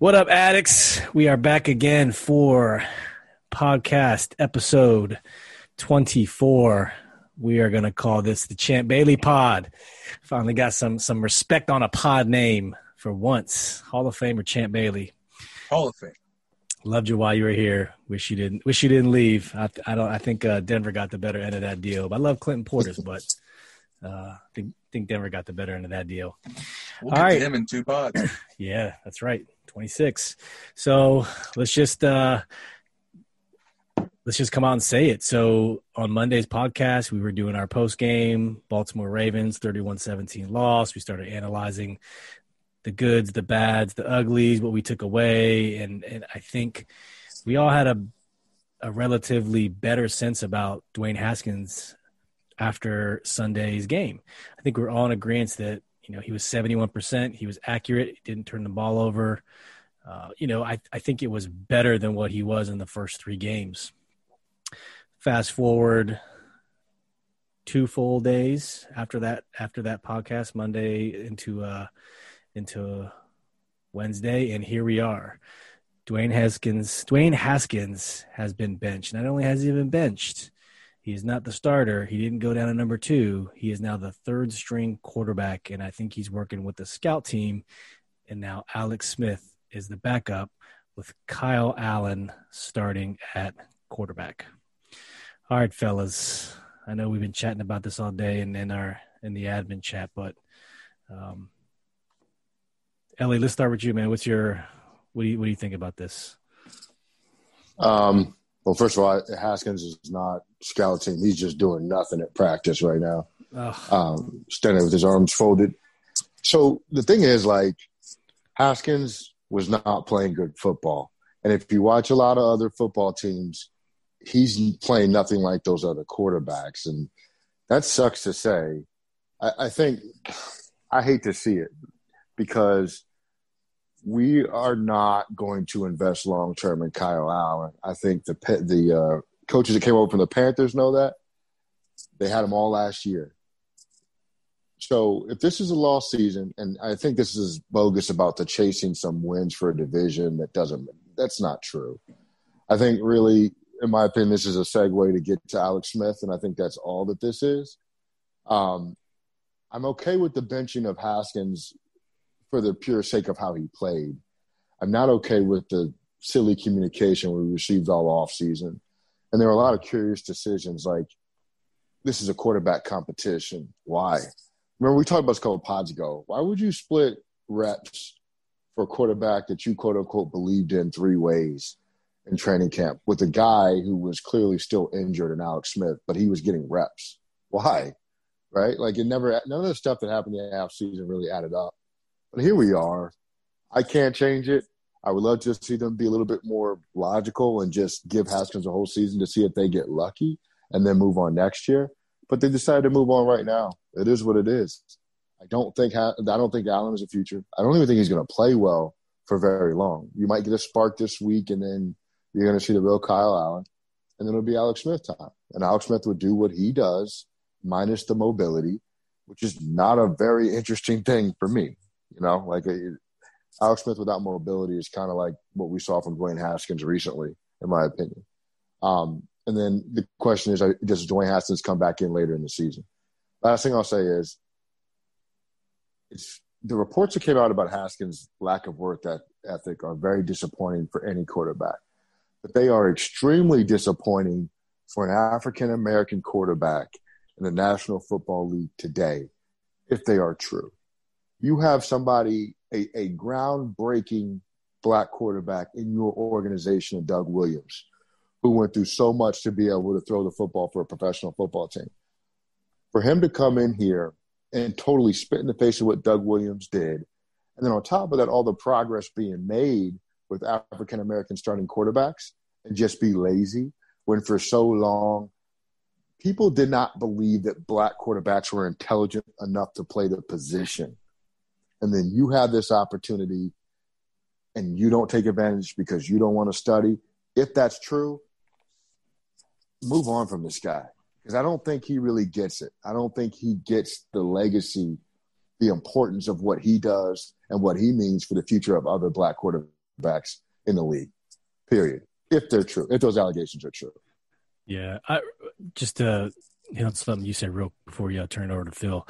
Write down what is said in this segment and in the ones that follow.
What up, addicts? We are back again for podcast episode 24. We are going to call this the Champ Bailey Pod. Finally got some some respect on a pod name for once. Hall of Famer Champ Bailey. Hall of Fame. Loved you while you were here. Wish you didn't. Wish you didn't leave. I, I don't. I think uh, Denver got the better end of that deal. But I love Clinton Portis, but uh, I think think Denver got the better end of that deal. We'll get to him in two pods. yeah, that's right. 26. So let's just uh let's just come out and say it. So on Monday's podcast, we were doing our post game, Baltimore Ravens 31-17 loss. We started analyzing the goods, the bads, the uglies, what we took away, and and I think we all had a a relatively better sense about Dwayne Haskins after Sunday's game. I think we're all in agreement that you know he was 71%. He was accurate. He didn't turn the ball over. Uh, you know, I I think it was better than what he was in the first three games. Fast forward two full days after that after that podcast Monday into uh into Wednesday, and here we are. Dwayne Haskins. Dwayne Haskins has been benched. Not only has he been benched, he is not the starter. He didn't go down to number two. He is now the third string quarterback, and I think he's working with the scout team. And now Alex Smith is the backup with Kyle Allen starting at quarterback. All right, fellas. I know we've been chatting about this all day and in our in the admin chat, but um, Ellie, let's start with you, man. What's your what do you what do you think about this? Um, well, first of all, Haskins is not scouting. He's just doing nothing at practice right now. Um, standing with his arms folded. So the thing is, like, Haskins was not playing good football. And if you watch a lot of other football teams, he's playing nothing like those other quarterbacks. And that sucks to say. I, I think I hate to see it because we are not going to invest long term in Kyle Allen. I think the the uh, coaches that came over from the Panthers know that. They had them all last year. So if this is a lost season, and I think this is bogus about the chasing some wins for a division that doesn't, that's not true. I think really, in my opinion, this is a segue to get to Alex Smith, and I think that's all that this is. Um, I'm okay with the benching of Haskins for the pure sake of how he played. I'm not okay with the silly communication we received all off season. And there were a lot of curious decisions like this is a quarterback competition. Why? Remember we talked about this a couple pods ago. Why would you split reps for a quarterback that you quote unquote believed in three ways in training camp with a guy who was clearly still injured in Alex Smith, but he was getting reps? Why? Right? Like it never none of the stuff that happened in the half season really added up. But here we are. I can't change it. I would love to see them be a little bit more logical and just give Haskins a whole season to see if they get lucky and then move on next year. But they decided to move on right now. It is what it is. I don't think I don't think Allen is a future. I don't even think he's going to play well for very long. You might get a spark this week, and then you're going to see the real Kyle Allen, and then it'll be Alex Smith time. And Alex Smith would do what he does, minus the mobility, which is not a very interesting thing for me. You know, like Alex Smith without mobility is kind of like what we saw from Dwayne Haskins recently, in my opinion. Um, and then the question is, uh, does Dwayne Haskins come back in later in the season? Last thing I'll say is, it's the reports that came out about Haskins' lack of work ethic are very disappointing for any quarterback, but they are extremely disappointing for an African American quarterback in the National Football League today, if they are true you have somebody, a, a groundbreaking black quarterback in your organization, Doug Williams, who went through so much to be able to throw the football for a professional football team. For him to come in here and totally spit in the face of what Doug Williams did, and then on top of that, all the progress being made with African American starting quarterbacks and just be lazy when for so long people did not believe that black quarterbacks were intelligent enough to play the position and then you have this opportunity and you don't take advantage because you don't want to study, if that's true, move on from this guy because I don't think he really gets it. I don't think he gets the legacy, the importance of what he does and what he means for the future of other black quarterbacks in the league. Period. If they're true, if those allegations are true. Yeah, I just to you know something you said real before you uh, turn it over to Phil.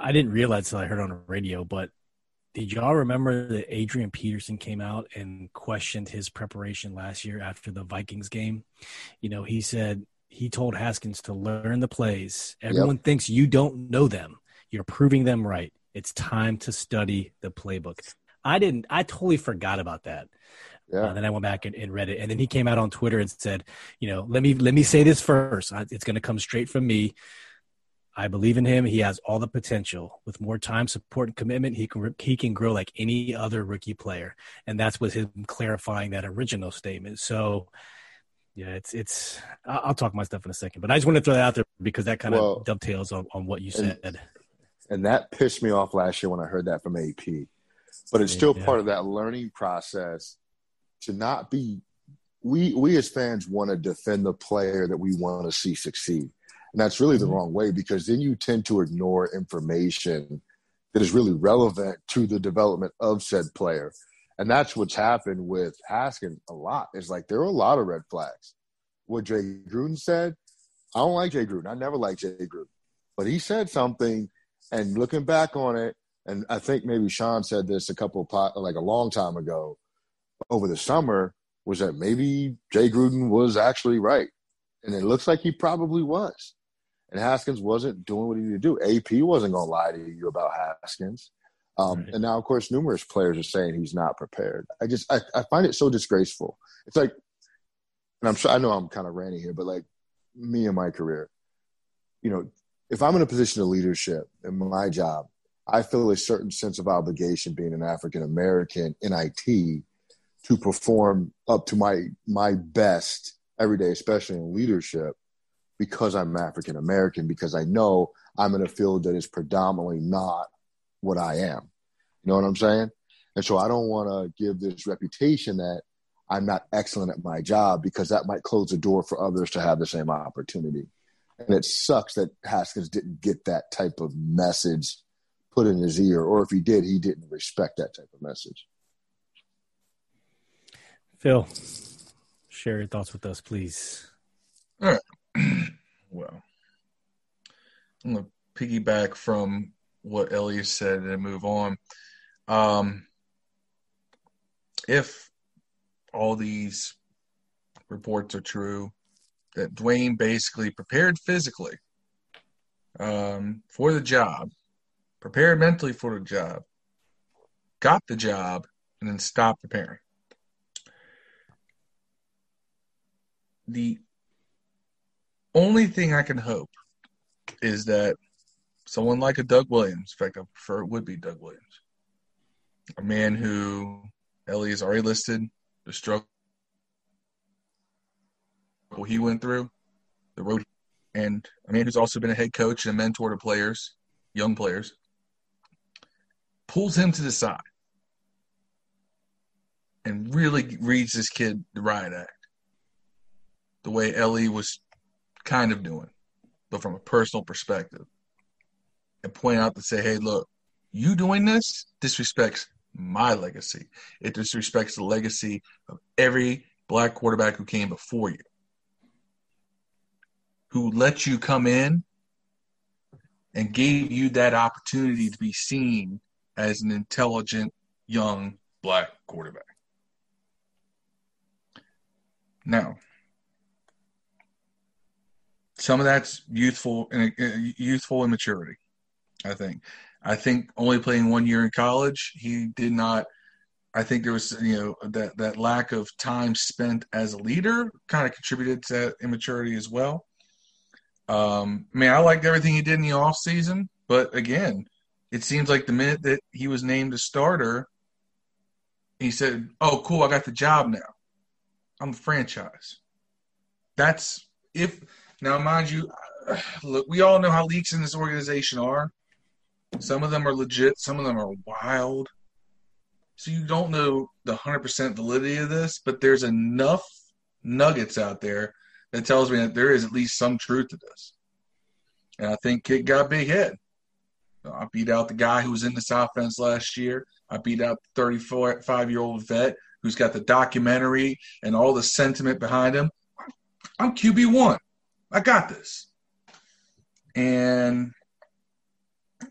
I didn't realize until I heard on the radio, but did y'all remember that Adrian Peterson came out and questioned his preparation last year after the Vikings game? You know, he said he told Haskins to learn the plays. Everyone yep. thinks you don't know them. You're proving them right. It's time to study the playbook. I didn't. I totally forgot about that. Yeah. Uh, then I went back and, and, read it, and then he came out on Twitter and said, "You know, let me let me say this first. It's going to come straight from me. I believe in him. He has all the potential. With more time, support, and commitment, he can he can grow like any other rookie player. And that's what him clarifying that original statement. So, yeah, it's it's. I'll talk my stuff in a second, but I just want to throw that out there because that kind well, of dovetails on, on what you said. And, and, that pissed me off last year when I heard that from AP. But it's still yeah. part of that learning process to not be. We we as fans want to defend the player that we want to see succeed and that's really the mm-hmm. wrong way because then you tend to ignore information that is really relevant to the development of said player. And that's what's happened with Haskins a lot. It's like there are a lot of red flags. What Jay Gruden said, I don't like Jay Gruden. I never liked Jay Gruden. But he said something, and looking back on it, and I think maybe Sean said this a couple of like a long time ago over the summer, was that maybe Jay Gruden was actually right. And it looks like he probably was and Haskins wasn't doing what he needed to do. AP wasn't going to lie to you about Haskins. Um, right. And now, of course, numerous players are saying he's not prepared. I just I, I find it so disgraceful. It's like, and I'm sure I know I'm kind of ranting here, but like me and my career, you know, if I'm in a position of leadership in my job, I feel a certain sense of obligation being an African American in IT to perform up to my my best every day, especially in leadership because I'm African American, because I know I'm in a field that is predominantly not what I am. You know what I'm saying? And so I don't want to give this reputation that I'm not excellent at my job because that might close the door for others to have the same opportunity. And it sucks that Haskins didn't get that type of message put in his ear, or if he did, he didn't respect that type of message. Phil, share your thoughts with us, please. All right. Well, I'm going to piggyback from what Elliot said and move on. Um, if all these reports are true, that Dwayne basically prepared physically um, for the job, prepared mentally for the job, got the job, and then stopped preparing. The only thing I can hope is that someone like a Doug Williams, in fact, I prefer it would be Doug Williams, a man who Ellie has already listed the struggle he went through, the road, and a man who's also been a head coach and a mentor to players, young players, pulls him to the side and really reads this kid the riot act. The way Ellie was kind of doing, but from a personal perspective. And point out to say, hey, look, you doing this disrespects my legacy. It disrespects the legacy of every black quarterback who came before you, who let you come in and gave you that opportunity to be seen as an intelligent young black quarterback. Now, some of that's youthful and uh, youthful immaturity. I think. I think only playing one year in college, he did not. I think there was you know that that lack of time spent as a leader kind of contributed to that immaturity as well. Um, I mean, I liked everything he did in the off season, but again, it seems like the minute that he was named a starter, he said, "Oh, cool, I got the job now. I'm a franchise." That's if now, mind you, look, we all know how leaks in this organization are. Some of them are legit, some of them are wild. So you don't know the 100% validity of this, but there's enough nuggets out there that tells me that there is at least some truth to this. And I think Kid got big head. I beat out the guy who was in this offense last year. I beat out the 35 year old vet who's got the documentary and all the sentiment behind him. I'm QB1. I got this. And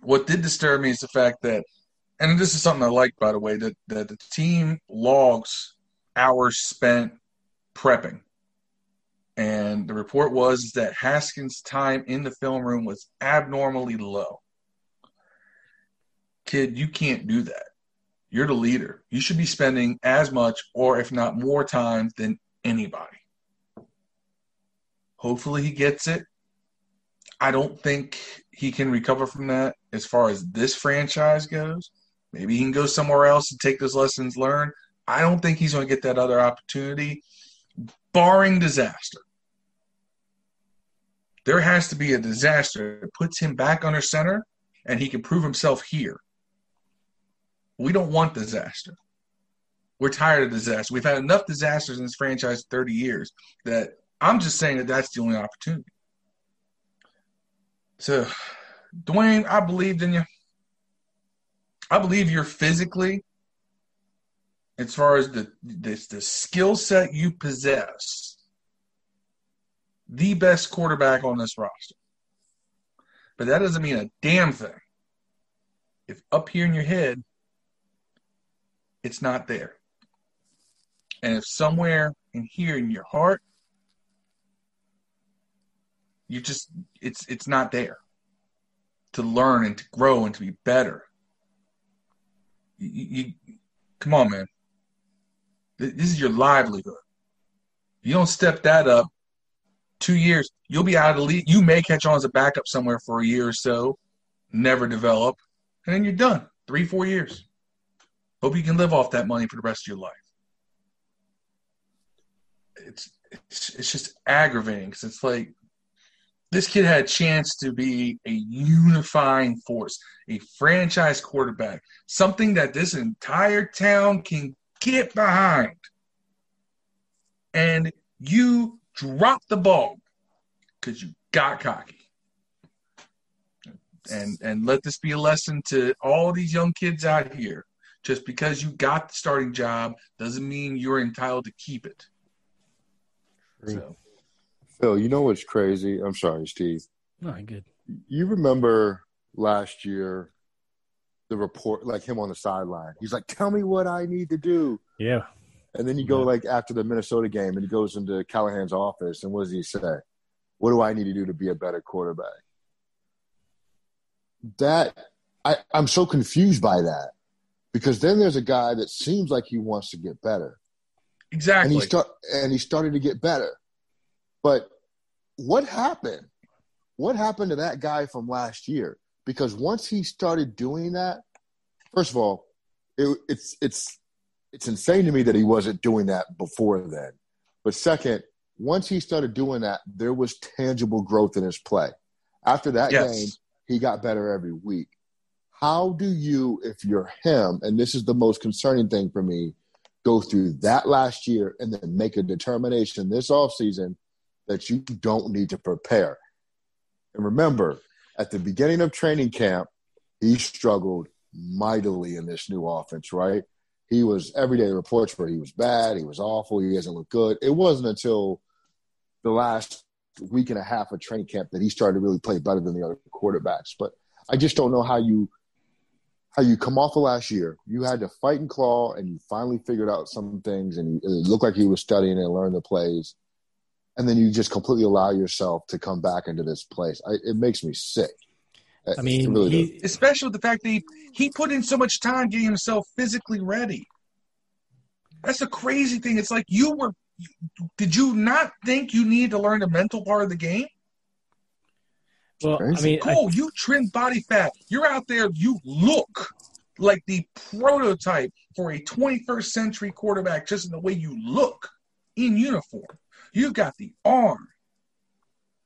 what did disturb me is the fact that, and this is something I like, by the way, that, that the team logs hours spent prepping. And the report was that Haskins' time in the film room was abnormally low. Kid, you can't do that. You're the leader. You should be spending as much, or if not more time than anybody. Hopefully, he gets it. I don't think he can recover from that as far as this franchise goes. Maybe he can go somewhere else and take those lessons learned. I don't think he's going to get that other opportunity, barring disaster. There has to be a disaster that puts him back under center and he can prove himself here. We don't want disaster. We're tired of disaster. We've had enough disasters in this franchise 30 years that I'm just saying that that's the only opportunity. So, Dwayne, I believed in you. I believe you're physically, as far as the the, the skill set you possess, the best quarterback on this roster. But that doesn't mean a damn thing. If up here in your head it's not there. And if somewhere in here in your heart, you just it's it's not there to learn and to grow and to be better. You, you come on, man. This is your livelihood. You don't step that up. Two years, you'll be out of the league. You may catch on as a backup somewhere for a year or so, never develop, and then you're done. Three, four years. Hope you can live off that money for the rest of your life. It's it's, it's just aggravating because it's like this kid had a chance to be a unifying force, a franchise quarterback, something that this entire town can get behind. And you dropped the ball because you got cocky. And and let this be a lesson to all these young kids out here. Just because you got the starting job doesn't mean you're entitled to keep it. So. Phil, you know what's crazy? I'm sorry, Steve. No, I'm good. You remember last year the report, like him on the sideline. He's like, "Tell me what I need to do." Yeah. And then you go yeah. like after the Minnesota game, and he goes into Callahan's office, and what does he say? What do I need to do to be a better quarterback? That I, I'm so confused by that because then there's a guy that seems like he wants to get better. Exactly. And he start and he started to get better. But what happened? What happened to that guy from last year? Because once he started doing that, first of all, it, it's it's it's insane to me that he wasn't doing that before then. But second, once he started doing that, there was tangible growth in his play. After that yes. game, he got better every week. How do you, if you're him, and this is the most concerning thing for me, go through that last year and then make a determination this offseason that you don't need to prepare? And remember, at the beginning of training camp, he struggled mightily in this new offense, right? He was everyday reports where he was bad, he was awful, he doesn't look good. It wasn't until the last week and a half of training camp that he started to really play better than the other quarterbacks. But I just don't know how you how you come off of last year. You had to fight and claw, and you finally figured out some things, and it looked like you were studying and learning the plays. And then you just completely allow yourself to come back into this place. I, it makes me sick. I mean, really he, especially with the fact that he, he put in so much time getting himself physically ready. That's the crazy thing. It's like you were. Did you not think you needed to learn the mental part of the game? Well, I mean, cool. I, you trim body fat. You're out there. You look like the prototype for a 21st century quarterback, just in the way you look in uniform. You've got the arm.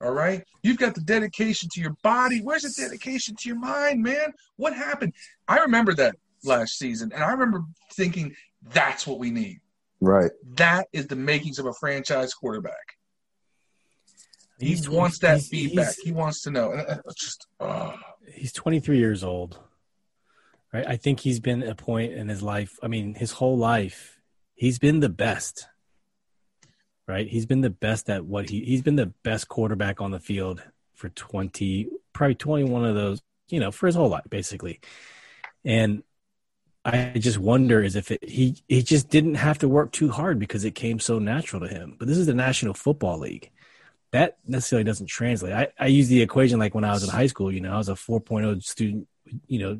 All right. You've got the dedication to your body. Where's the dedication to your mind, man? What happened? I remember that last season, and I remember thinking that's what we need. Right. That is the makings of a franchise quarterback. He he's, wants that he's, feedback. He's, he wants to know. It's uh, uh, just, oh, he's 23 years old. Right? I think he's been a point in his life, I mean, his whole life, he's been the best. Right? He's been the best at what he he's been the best quarterback on the field for 20 probably 21 of those, you know, for his whole life basically. And I just wonder is if it, he he just didn't have to work too hard because it came so natural to him. But this is the National Football League. That necessarily doesn't translate. I, I use the equation like when I was in high school, you know, I was a 4.0 student, you know,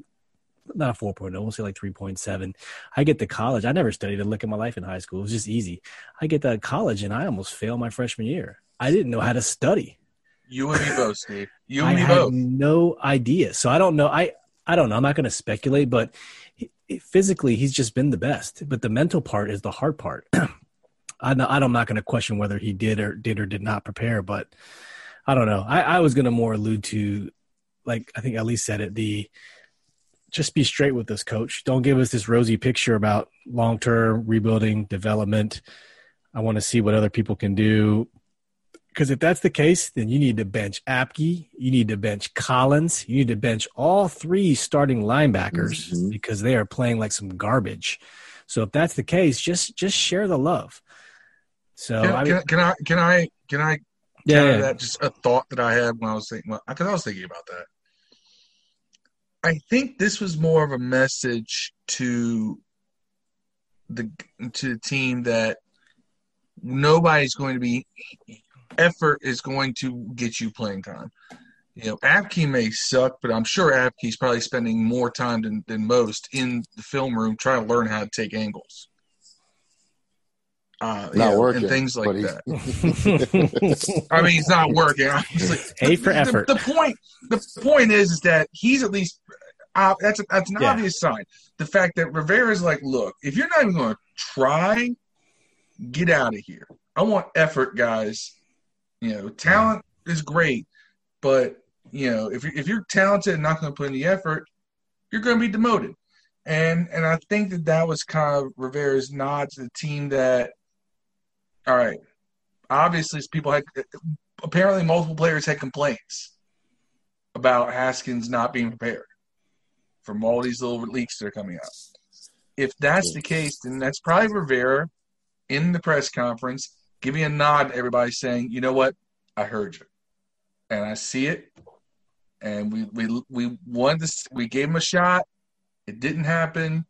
not a 4.0, we'll say like 3.7. I get to college. I never studied a lick in my life in high school. It was just easy. I get to college and I almost failed my freshman year. I didn't know how to study. You and me both, Steve. You and I me both. no idea. So I don't know. I I don't know. I'm not going to speculate, but he, physically he's just been the best. But the mental part is the hard part. I I'm not going to question whether he did or did or did not prepare, but I don't know. I, I was going to more allude to, like I think Elise said it, the just be straight with this coach. Don't give us this rosy picture about long term rebuilding, development. I want to see what other people can do. Because if that's the case, then you need to bench Apke, you need to bench Collins, you need to bench all three starting linebackers Mhm. because they are playing like some garbage. So if that's the case, just just share the love. So Can, I can, mean, can I can I can I yeah, counter yeah. that just a thought that I had when I was thinking well because I was thinking about that. I think this was more of a message to the to the team that nobody's going to be effort is going to get you playing time. You know, Apke may suck, but I'm sure Apke's probably spending more time than, than most in the film room trying to learn how to take angles. Uh, Not know, working, and things like that. I mean, it's not working. Obviously, A for the, effort. The, point, the point is, is that he's at least uh, that's a, that's an Yeah. obvious sign. The fact that Rivera's like, look, if you're not even going to try, get out of here. I want effort, guys. You know, talent is great, but you know, if you're, if you're talented and not going to put in the effort, you're going to be demoted. And and I think that that was kind of Rivera's nod to the team that, all right, obviously people had apparently multiple players had complaints about Haskins not being prepared from all these little leaks that are coming out. If that's the case, then that's probably Rivera in the press conference giving a nod to everybody saying, you know what, I heard you. And I see it. And we we we won this we gave him a shot. It didn't happen.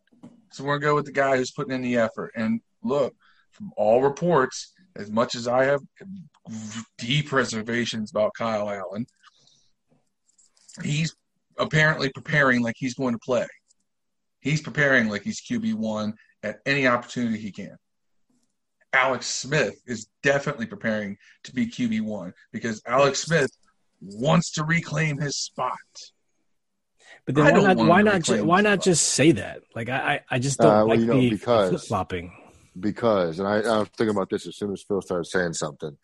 So we're gonna go with the guy who's putting in the effort. And look, from all reports, as much as I have deep reservations about Kyle Allen, he's apparently preparing like he's going to play. He's preparing like he's QB one at any opportunity he can. Alex Smith is definitely preparing to be QB one because Alex Smith wants to reclaim his spot. But then why don't Why not? Ju- why not just say that? Like I, I, I just don't Uh, well, like you know, the because- flip flopping. Because, and I, I was thinking about this as soon as Phil started saying something.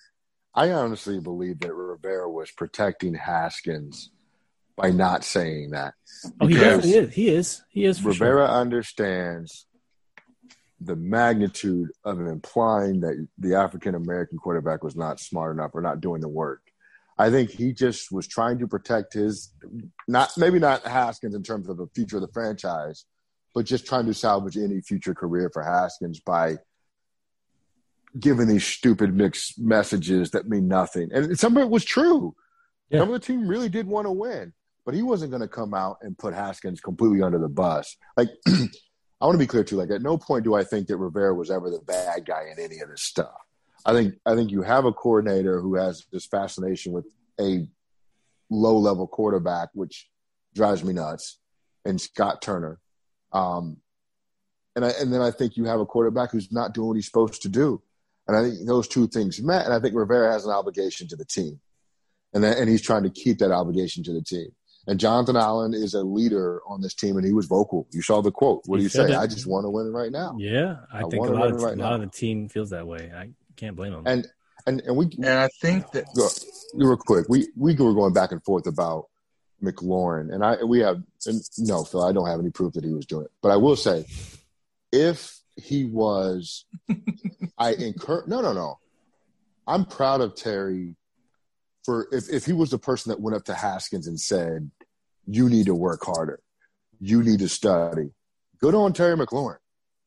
I honestly believe that Rivera was protecting Haskins by not saying that. Oh, he definitely is. He is. He is Rivera understands the magnitude of implying that the African American quarterback was not smart enough or not doing the work. I think he just was trying to protect his not maybe not Haskins in terms of the future of the franchise, but just trying to salvage any future career for Haskins by giving these stupid mixed messages that mean nothing. And some of it was true. Yeah. Some of the team really did want to win, but he wasn't going to come out and put Haskins completely under the bus. Like, I want to be clear too. Like, at no point do I think that Rivera was ever the bad guy in any of this stuff. I think I think you have a coordinator who has this fascination with a low level quarterback, which drives me nuts, and Scott Turner. Um, and I, and then I think you have a quarterback who's not doing what he's supposed to do. And I think those two things met. And I think Rivera has an obligation to the team, and that, and he's trying to keep that obligation to the team. And Jonathan Allen is a leader on this team, and he was vocal. You saw the quote. What He do you say? it. I just want to win right now. Yeah, I, I think a lot of right a lot of the team feels that way. I can't blame them. And and and we And I think that go, real quick. We we were going back and forth about McLaurin, and I we have and no, Phil. I don't have any proof that he was doing it, but I will say, if he was, I incur. No, no, no. I'm proud of Terry for if if he was the person that went up to Haskins and said, You need to work harder. You need to study. Good on Terry McLaurin.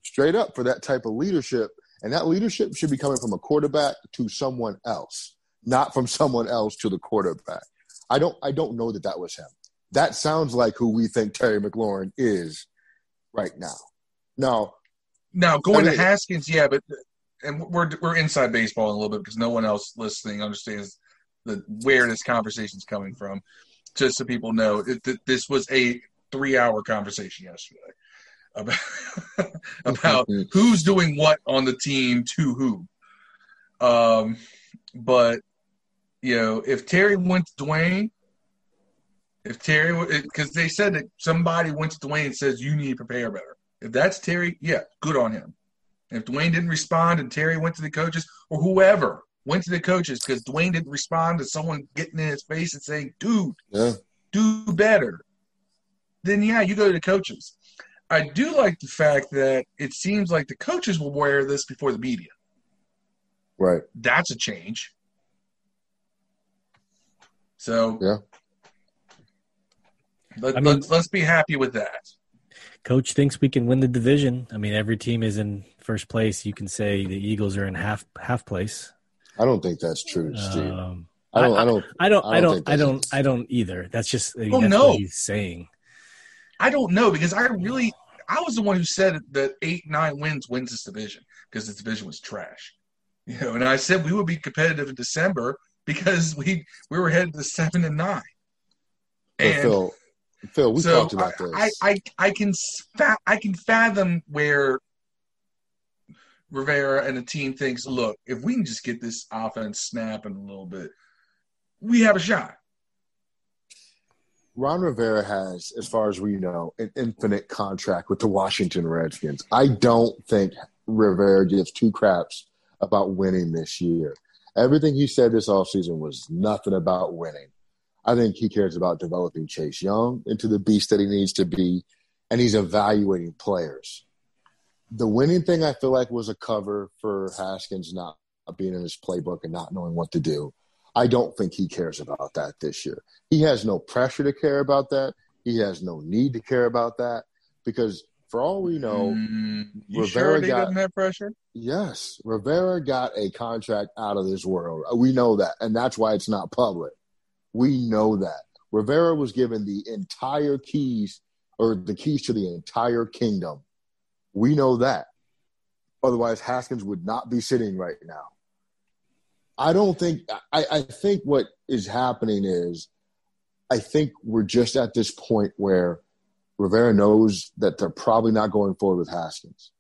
Straight up for that type of leadership. And that leadership should be coming from a quarterback to someone else, not from someone else to the quarterback. I don't I don't know that that was him. That sounds like who we think Terry McLaurin is right now. Now, now going I mean, to Haskins, yeah, but and we're we're inside baseball a little bit because no one else listening understands the where this conversation is coming from. Just so people know, it, this was a three-hour conversation yesterday about about mm-hmm. who's doing what on the team to who. Um, but you know, if Terry went to Dwayne, if Terry, because they said that somebody went to Dwayne and says you need to prepare better. If that's Terry, yeah, good on him. If Dwayne didn't respond and Terry went to the coaches or whoever went to the coaches because Dwayne didn't respond to someone getting in his face and saying, dude, yeah. do better, then yeah, you go to the coaches. I do like the fact that it seems like the coaches will wear this before the media. Right. That's a change. So yeah. Let, I mean, let's, let's be happy with that coach thinks we can win the division. I mean, every team is in first place. You can say the Eagles are in half half place. I don't think that's true, Steve. Um, I don't. I, don't. I don't. I don't. I don't. I don't either. That's just. Oh that's no. he's saying. I don't know because I really. I was the one who said that eight nine wins wins this division because the division was trash. You know, and I said we would be competitive in December because we we were headed to seven and nine. And Phil, Phil, we so talked about this. I, I, I can I can fathom where Rivera and the team thinks, look, if we can just get this offense snapping a little bit, we have a shot. Ron Rivera has, as far as we know, an infinite contract with the Washington Redskins. I don't think Rivera gives two craps about winning this year. Everything he said this offseason was nothing about winning. I think he cares about developing Chase Young into the beast that he needs to be, and he's evaluating players. The winning thing I feel like was a cover for Haskins not being in his playbook and not knowing what to do. I don't think he cares about that this year. He has no pressure to care about that. He has no need to care about that because for all we know, mm, Rivera sure got that pressure. Yes, Rivera got a contract out of this world. We know that, and that's why it's not public. We know that. Rivera was given the entire keys or the keys to the entire kingdom. We know that. Otherwise, Haskins would not be sitting right now. I don't think, I, I think what is happening is I think we're just at this point where Rivera knows that they're probably not going forward with Haskins.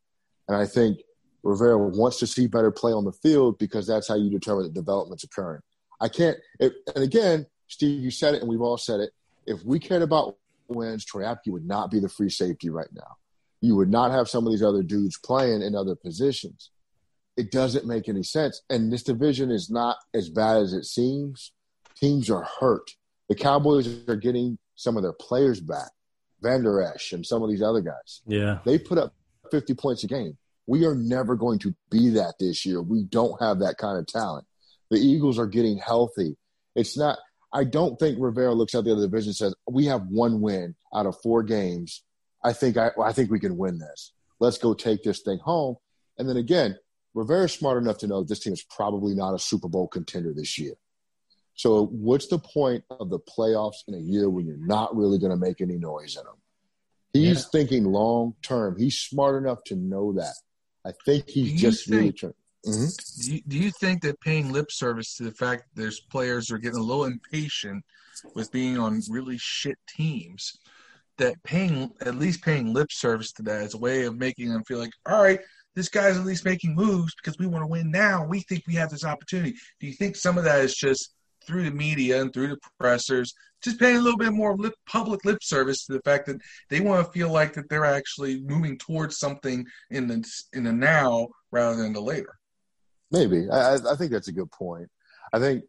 And I think Rivera wants to see better play on the field because that's how you determine that development's occurring. I can't, it, and again, Steve, you said it, and we've all said it. If we cared about wins, Troy Apke would not be the free safety right now. You would not have some of these other dudes playing in other positions. It doesn't make any sense. And this division is not as bad as it seems. Teams are hurt. The Cowboys are getting some of their players back, Vander Esch and some of these other guys. Yeah. They put up 50 points a game. We are never going to be that this year. We don't have that kind of talent. The Eagles are getting healthy. It's not – I don't think Rivera looks at the other division and says, "We have one win out of four games. I think I, I think we can win this. Let's go take this thing home." And then again, Rivera's smart enough to know this team is probably not a Super Bowl contender this year. So, what's the point of the playoffs in a year when you're not really going to make any noise in them? He's yeah. thinking long term. He's smart enough to know that. I think he's just think, really trying. Mm-hmm. Do, you, do you think that paying lip service to the fact that there's players are getting a little impatient with being on really shit teams, that paying at least paying lip service to that is a way of making them feel like, all right, this guy's at least making moves because we want to win now. We think we have this opportunity. Do you think some of that is just through the media and through the pressers, just paying a little bit more lip, public lip service to the fact that they want to feel like that they're actually moving towards something in the in the now rather than the later? Maybe. I, I think that's a good point. I think,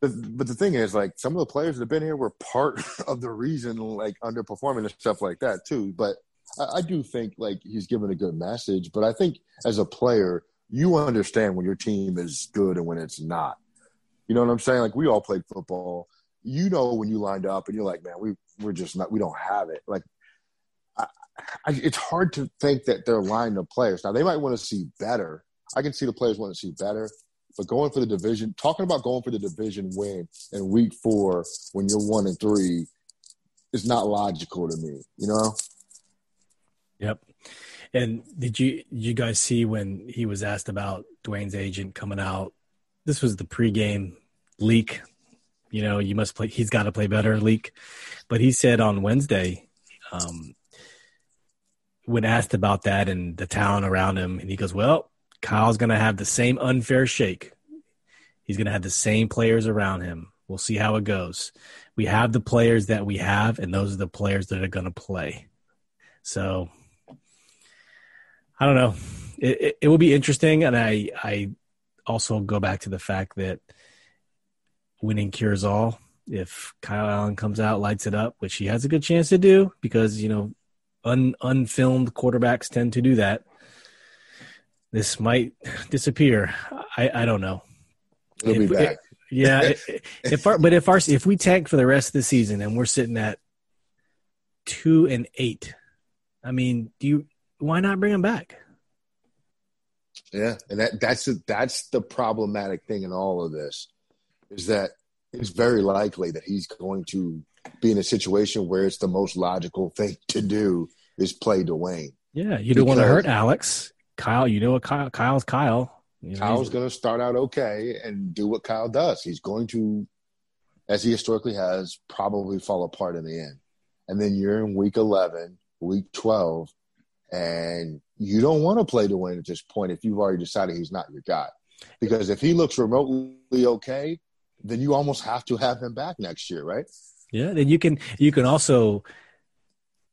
but the thing is, like, some of the players that have been here were part of the reason, like, underperforming and stuff like that, too. But I, I do think, like, he's given a good message. But I think as a player, you understand when your team is good and when it's not. You know what I'm saying? Like, we all played football. You know when you lined up and you're like, man, we we're just not we don't have it. Like I, I, it's hard to think that they're lying to players. Now they might want to see better. I can see the players want to see better, but going for the division, talking about going for the division win in week four when you're one and three is not logical to me. You know. Yep. And did you did you guys see when he was asked about Dwayne's agent coming out? This was the pregame leak. You know, you must play. He's got to play better leak. But he said on Wednesday, um, when asked about that and the town around him, and he goes, "Well, Kyle's going to have the same unfair shake. He's going to have the same players around him. We'll see how it goes. We have the players that we have, and those are the players that are going to play. So I don't know. It, it, it will be interesting, and I I also go back to the fact that winning cures all. If Kyle Allen comes out, lights it up, which he has a good chance to do, because you know, un, unfilmed quarterbacks tend to do that. This might disappear. I I don't know. He'll if, be back. yeah, if our, but if our if we tank for the rest of the season and we're sitting at two and eight, I mean, do you why not bring him back? Yeah, and that that's a, that's the problematic thing in all of this is that it's very likely that he's going to be in a situation where it's the most logical thing to do is play Dwayne. Yeah, you don't want to hurt Alex. Kyle, you know what Kyle, Kyle's Kyle. You know, Kyle's going to start out okay and do what Kyle does. He's going to, as he historically has, probably fall apart in the end. And then you're in week 11, week 12, and you don't want to play to win at this point if you've already decided he's not your guy. Because if he looks remotely okay, then you almost have to have him back next year, right? Yeah, then you can you can also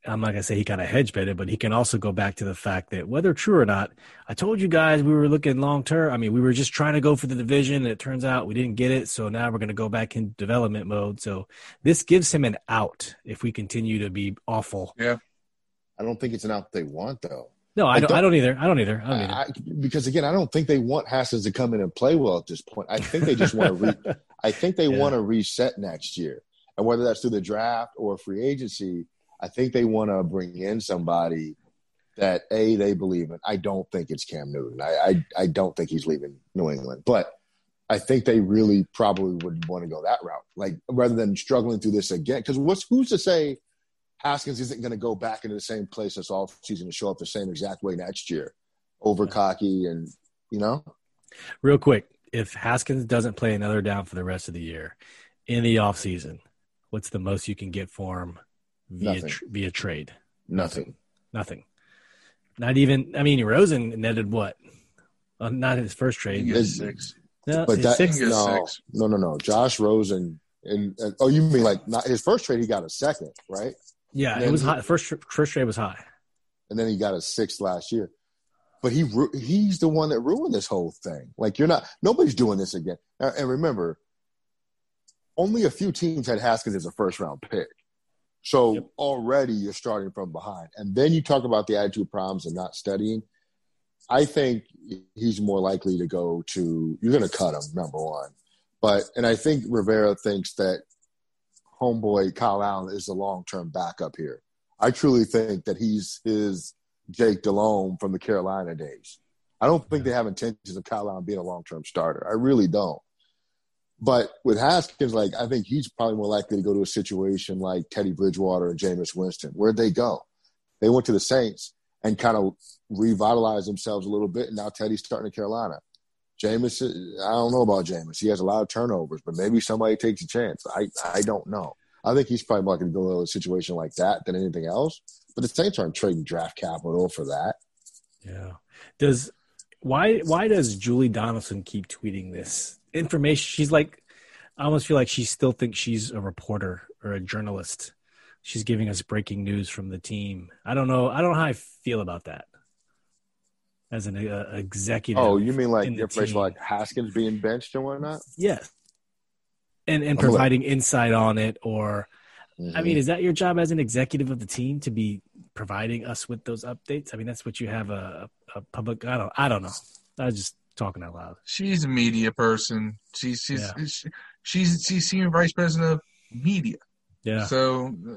I'm not gonna say he kind of hedge betted, but he can also go back to the fact that whether true or not, I told you guys we were looking long term. I mean, we were just trying to go for the division, and it turns out we didn't get it. So now we're gonna go back in development mode. So this gives him an out if we continue to be awful. Yeah, I don't think it's an out they want though. No, I, don't, don't, I don't either. I don't either. I don't either. I, because again, I don't think they want Haskins to come in and play well at this point. I think they just want to. Re- I think they yeah. want to reset next year, and whether that's through the draft or free agency, I think they want to bring in somebody that a they believe in. I don't think it's Cam Newton. I, I I don't think he's leaving New England, but I think they really probably would want to go that route, like rather than struggling through this again. Because what's who's to say Haskins isn't going to go back into the same place this all season to show up the same exact way next year, over cocky and you know. Real quick, if Haskins doesn't play another down for the rest of the year in the off season, what's the most you can get for him via tr- via trade? Nothing. Nothing. Not even. I mean, Rosen netted what? Uh, not his first trade. six. No, but that, six? No, six. no, no, no. Josh Rosen. And, and, oh, you mean like not his first trade? He got a second, right? Yeah, it was high. First first trade was high, and then he got a sixth last year. But he he's the one that ruined this whole thing. Like you're not nobody's doing this again. And remember, only a few teams had Haskins as a first round pick. So yep. already you're starting from behind. And then you talk about the attitude problems and not studying. I think he's more likely to go to you're going to cut him number one. But and I think Rivera thinks that homeboy Kyle Allen is the long term backup here. I truly think that he's his Jake Delhomme from the Carolina days. I don't think they have intentions of Kyle Allen being a long term starter. I really don't. But with Haskins, like I think he's probably more likely to go to a situation like Teddy Bridgewater and Jameis Winston. Where'd they go? They went to the Saints and kind of revitalized themselves a little bit, and now Teddy's starting in Carolina. Jameis, I don't know about Jameis. He has a lot of turnovers, but maybe somebody takes a chance. I, I don't know. I think he's probably more likely to go to a situation like that than anything else. But the Saints aren't trading draft capital for that. Yeah. Does why why does Julie Donaldson keep tweeting this information? She's like, I almost feel like she still thinks she's a reporter or a journalist. She's giving us breaking news from the team. I don't know. I don't know how I feel about that as an uh, executive. Oh, you mean like your place like Haskins being benched and whatnot? Yes, and and providing like, insight on it, or mm-hmm. I mean, mm-hmm. is that your job as an executive of the team to be providing us with those updates? I mean, that's what you have a, a public. I don't. I don't know. I just talking out loud. She's a media person. She's she's yeah. she's she's senior vice president of media. Yeah. So uh,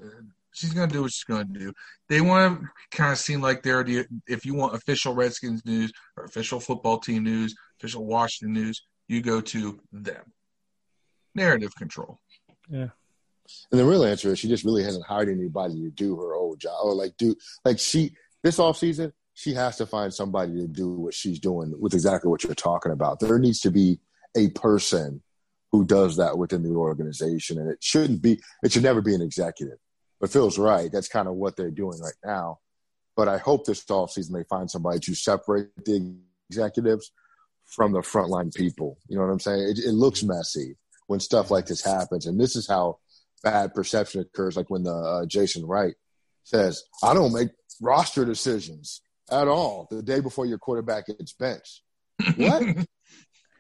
she's going to do what she's going to do. They want to kind of seem like they're the, if you want official Redskins news or official football team news, official Washington news, you go to them. Narrative control. Yeah. And the real answer is she just really hasn't hired anybody to do her old job or like do like she this off season she has to find somebody to do what she's doing with exactly what you're talking about. There needs to be a person who does that within the organization, and it shouldn't be. It should never be an executive. But Phil's right. That's kind of what they're doing right now. But I hope this offseason they find somebody to separate the executives from the frontline people. You know what I'm saying? It, it looks messy when stuff like this happens, and this is how bad perception occurs. Like when the uh, Jason Wright says, "I don't make roster decisions at all the day before your quarterback gets benched." What?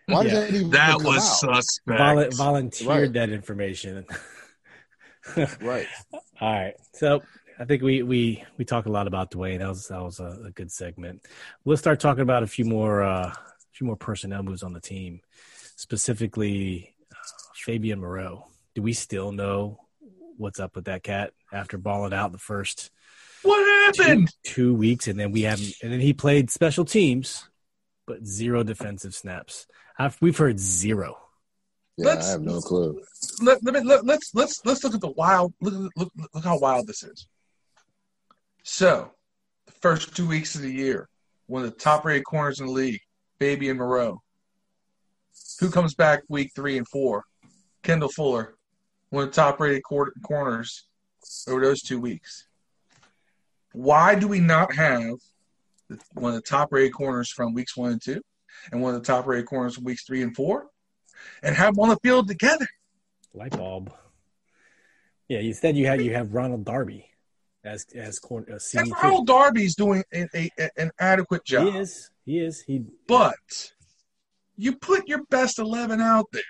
Why yeah. that even That was out? suspect. Vol- volunteered right. that information. right. All right. So I think we we we talk a lot about Dwayne. That was that was a, a good segment. Let's start talking about a few more uh, a few more personnel moves on the team, specifically uh, Fabian Moreau. Do we still know what's up with that cat after balling out the first? What happened? Two, two weeks, and then we haven't. And then he played special teams, but zero defensive snaps. I've, we've heard zero. Yeah, let's, I have no clue. Let, let me let, let's let's let's look at the wild. Look, look look how wild this is. So, the first two weeks of the year, one of the top rated corners in the league, Fabian Moreau. Who comes back week three and four? Kendall Fuller, one of the top rated corners over those two weeks. Why do we not have one of the top rated corners from weeks one and two, and one of the top rated corners from weeks three and four, and have them on the field together? Light bulb. Yeah, instead you have you have Ronald Darby as as corner. Uh, and Ronald Darby's doing a, a, a, an adequate job. He is. He is. He. But you put your best eleven out there,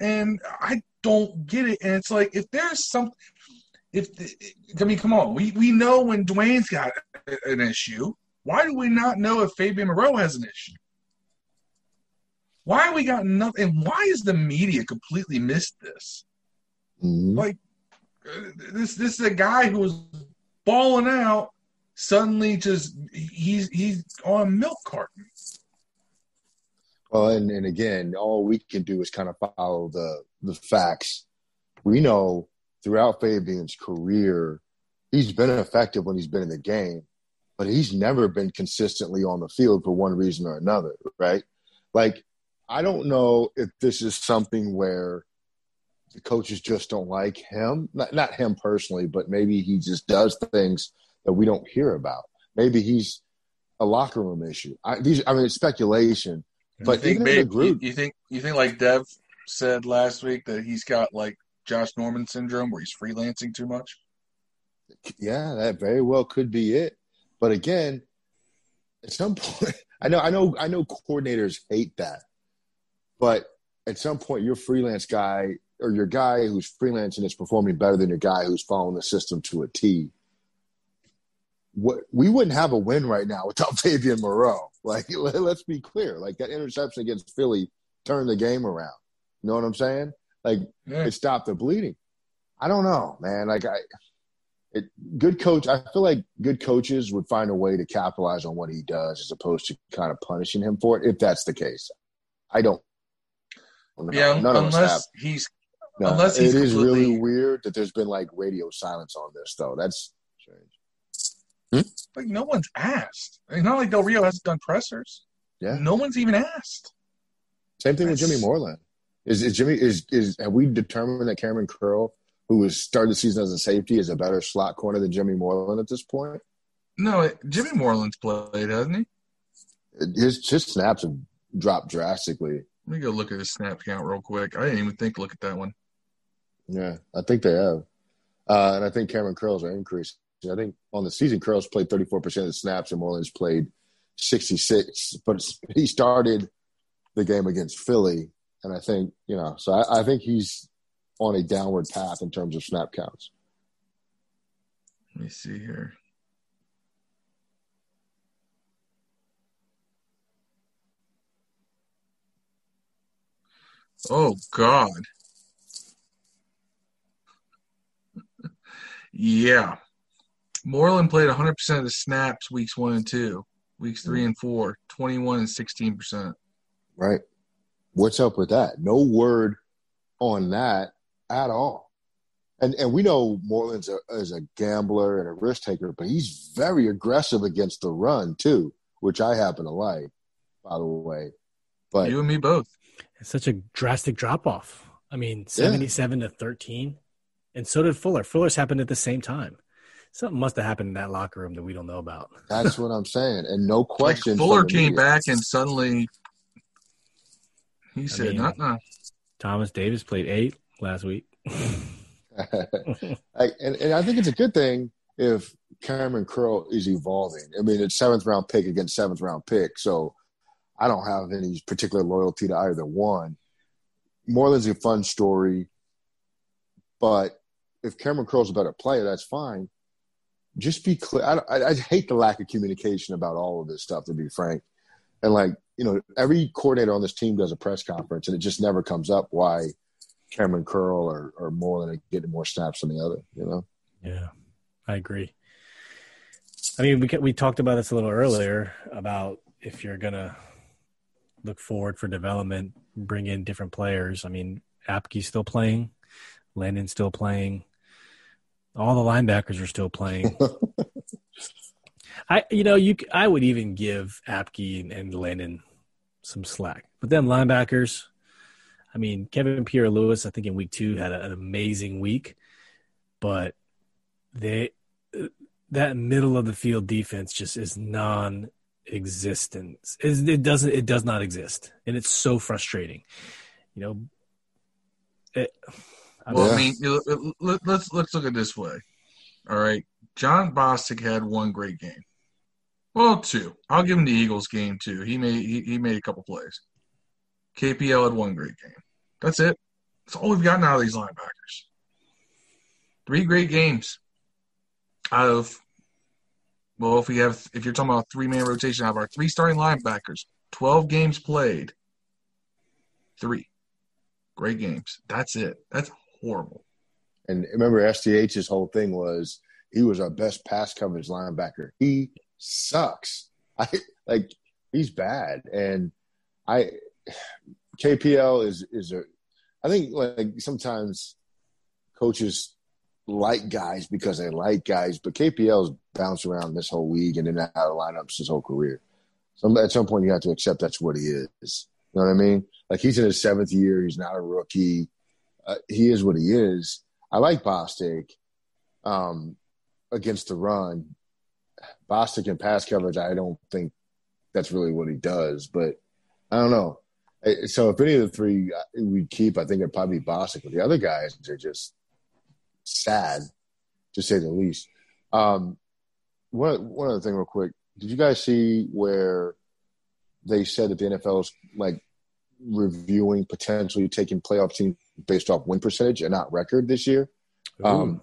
and I don't get it. And it's like if there's some, if I mean, come on, we we know when Dwayne's got an issue. Why do we not know if Fabian Moreau has an issue? Why we got nothing? And why is the media completely missed this? Mm-hmm. Like this, this is a guy who was balling out. Suddenly, just he's he's on a milk carton. Well, and, and again, all we can do is kind of follow the the facts. We know throughout Fabian's career, he's been effective when he's been in the game, but he's never been consistently on the field for one reason or another, right? Like, I don't know if this is something where the coaches just don't like him. Not, not him personally, but maybe he just does things that we don't hear about. Maybe he's a locker room issue. I, these, I mean, it's speculation. But you think, babe, you, you think you think like Dev said last week that he's got like Josh Norman syndrome where he's freelancing too much? Yeah, that very well could be it. But again, at some point, I know, I know, I know, coordinators hate that. But at some point, your freelance guy or your guy who's freelancing is performing better than your guy who's following the system to a T. What we wouldn't have a win right now without Fabian Moreau. Like, let's be clear. Like that interception against Philly turned the game around. You know what I'm saying? Like yeah. it stopped the bleeding. I don't know, man. Like I, it, good coach. I feel like good coaches would find a way to capitalize on what he does as opposed to kind of punishing him for it. If that's the case, I don't. Yeah, None unless he's no, unless he's it is really weird that there's been like radio silence on this though. That's strange. Hmm? Like no one's asked. It's not like Del Rio hasn't done pressers. Yeah, no one's even asked. Same thing That's... with Jimmy Moreland. Is, is Jimmy is is have we determined that Kamren Curl, who was started the season as a safety, is a better slot corner than Jimmy Moreland at this point? No, Jimmy Moreland's played, hasn't he? His his snaps have dropped drastically. Let me go look at his snap count real quick. I didn't even think look at that one. Yeah, I think they have, uh, and I think Kamren Curls are increasing. I think on the season, Curls played 34 percent of the snaps, and Moreland's played 66. But he started the game against Philly and I think, you know, so I, I think he's on a downward path in terms of snap counts. Let me see here. Oh God. Yeah. Moreland played 100% of the snaps weeks one and two, weeks three mm. and four, 21 and 16%. Right. What's up with that? No word on that at all. And and we know Moreland's a, is a gambler and a risk taker, but he's very aggressive against the run too, which I happen to like, by the way. But you and me both. It's such a drastic drop off. I mean, seventy-seven yeah. to thirteen, and so did Fuller. Fuller's happened at the same time. Something must have happened in that locker room that we don't know about. That's what I'm saying, and no question. Like Fuller came back and suddenly he said, I mean, Thomas Davis played eight last week. I, and, and I think it's a good thing if Kamren Curl is evolving. I mean, it's seventh round pick against seventh round pick, so I don't have any particular loyalty to either one. Moreland's a fun story, but if Kamren Curl's a better player, that's fine. Just be clear. I, I, I hate the lack of communication about all of this stuff, to be frank. And like, you know, every coordinator on this team does a press conference, and it just never comes up why Kamren Curl or, or Moreland are getting more snaps than the other. You know? Yeah, I agree. I mean, we we talked about this a little earlier about if you're gonna look forward for development, bring in different players. I mean, Apke's still playing, Landon's still playing, all the linebackers are still playing. I, you know, you I would even give Apke and, and Landon some slack, but then linebackers. I mean, Kevin Pierre-Louis, I think in week two had an amazing week, but they that middle of the field defense just is non existent. It doesn't. It does not exist, and it's so frustrating. You know. It, I well, mean, I mean, let's let's look at this way. All right, Jon Bostic had one great game. Well, two. I'll give him the Eagles game too. He made he, he made a couple plays. KPL had one great game. That's it. That's all we've gotten out of these linebackers. Three great games out of well, if we have if you're talking about three man rotation, out of our three starting linebackers, twelve games played, three great games. That's it. That's horrible. And remember, STH's whole thing was he was our best pass coverage linebacker. He sucks. I like he's bad, and I KPL is is a. I think like sometimes coaches like guys because they like guys, but KPL's bounced around this whole league and in and out of lineups his whole career. So at some point you have to accept that's what he is. You know what I mean? Like he's in his seventh year. He's not a rookie. Uh, he is what he is. I like Bostic um, against the run. Bostic in pass coverage, I don't think that's really what he does. But I don't know. So if any of the three we keep, I think it'd probably be Bostic. But the other guys are just sad, to say the least. Um, one one other thing, real quick. Did you guys see where they said that the NFL is like reviewing potentially taking playoff teams based off win percentage and not record this year? Um,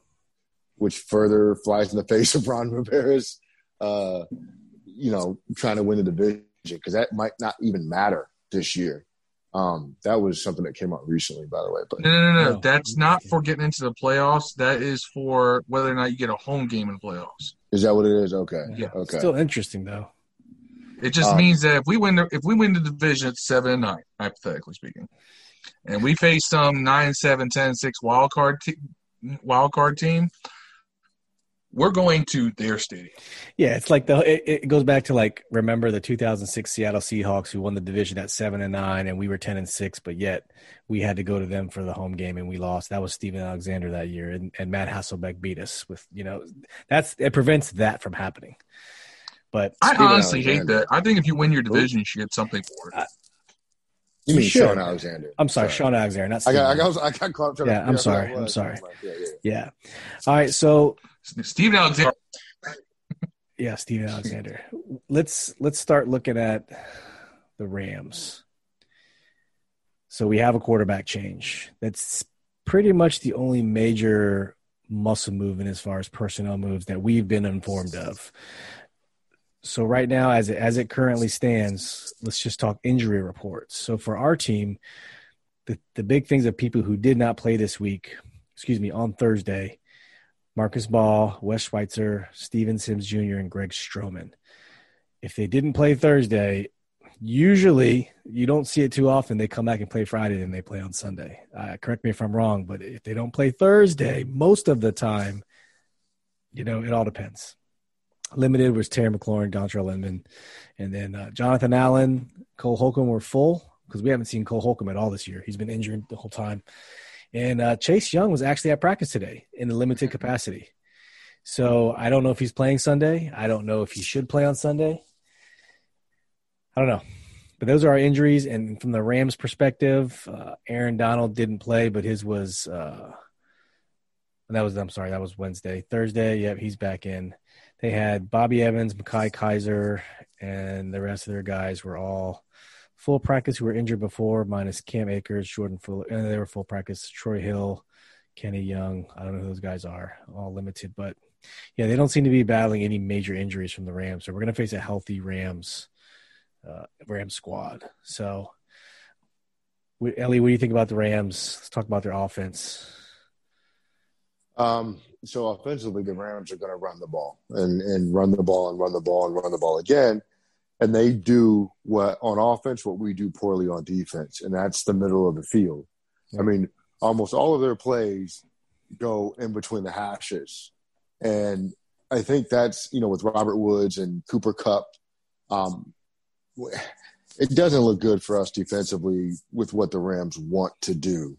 which further flies in the face of Ron Rivera's, uh, you know, trying to win the division because that might not even matter this year. Um, that was something that came out recently, by the way. But no, no, no, no. That's not for getting into the playoffs. That is for whether or not you get a home game in the playoffs. Is that what it is? Okay. Yeah. Okay. Still interesting though. It just um, means that if we win, the, if we win the division, it's seven and nine, hypothetically speaking, and we face some nine, seven, ten, six wild card te- wild card team we're going to their stadium. Yeah, it's like the it, it, goes back to like remember the 2006 Seattle Seahawks who won the division at seven and nine, and we were 10 and six, but yet we had to go to them for the home game and we lost. That was Steven Alexander that year, and, and Matt Hasselbeck beat us with you know that's it prevents that from happening. But I Steven honestly Alexander, hate that. I think if you win your division, you should get something for it. You mean sure. Shaun Alexander? I'm sorry, sorry. Shaun Alexander. Not Steven. I got, I got, I got caught up. Yeah, I'm sorry. I'm sorry. Yeah, yeah. yeah. All right. So Steven Alexander. yeah, Steven Alexander. Let's let's start looking at the Rams. So we have a quarterback change. That's pretty much the only major muscle movement as far as personnel moves that we've been informed of. So right now, as it, as it currently stands, let's just talk injury reports. So for our team, the, the big things of people who did not play this week, excuse me, on Thursday, Marcus Baugh, Wes Schweitzer, Steven Sims Jr., and Greg Stroman. If they didn't play Thursday, usually you don't see it too often. They come back and play Friday and they play on Sunday. Uh, correct me if I'm wrong, but if they don't play Thursday, most of the time, you know, it all depends. Limited was Terry McLaurin, Dontrelle Inman, and then uh, Jonathan Allen, Cole Holcomb were full because we haven't seen Cole Holcomb at all this year. He's been injured the whole time. And uh, Chase Young was actually at practice today in a limited capacity. So I don't know if he's playing Sunday. I don't know if he should play on Sunday. I don't know. But those are our injuries. And from the Rams' perspective, uh, Aaron Donald didn't play, but his was. Uh, that was I'm sorry, that was Wednesday. Thursday, yep, he's back in. They had Bobby Evans, Micah Kiser, and the rest of their guys were all full practice who were injured before, minus Cam Akers, Jordan Fuller, and they were full practice. Troy Hill, Kenny Young. I don't know who those guys are, all limited, but yeah, they don't seem to be battling any major injuries from the Rams. So we're going to face a healthy Rams uh, Rams squad. So, Ellie, what do you think about the Rams? Let's talk about their offense. Um, so offensively, the Rams are going to run the ball and and run the ball and run the ball and run the ball again, and they do what on offense what we do poorly on defense, and that's the middle of the field. Yeah. I mean, almost all of their plays go in between the hashes, and I think that's you know with Robert Woods and Cooper Kupp, um, it doesn't look good for us defensively with what the Rams want to do.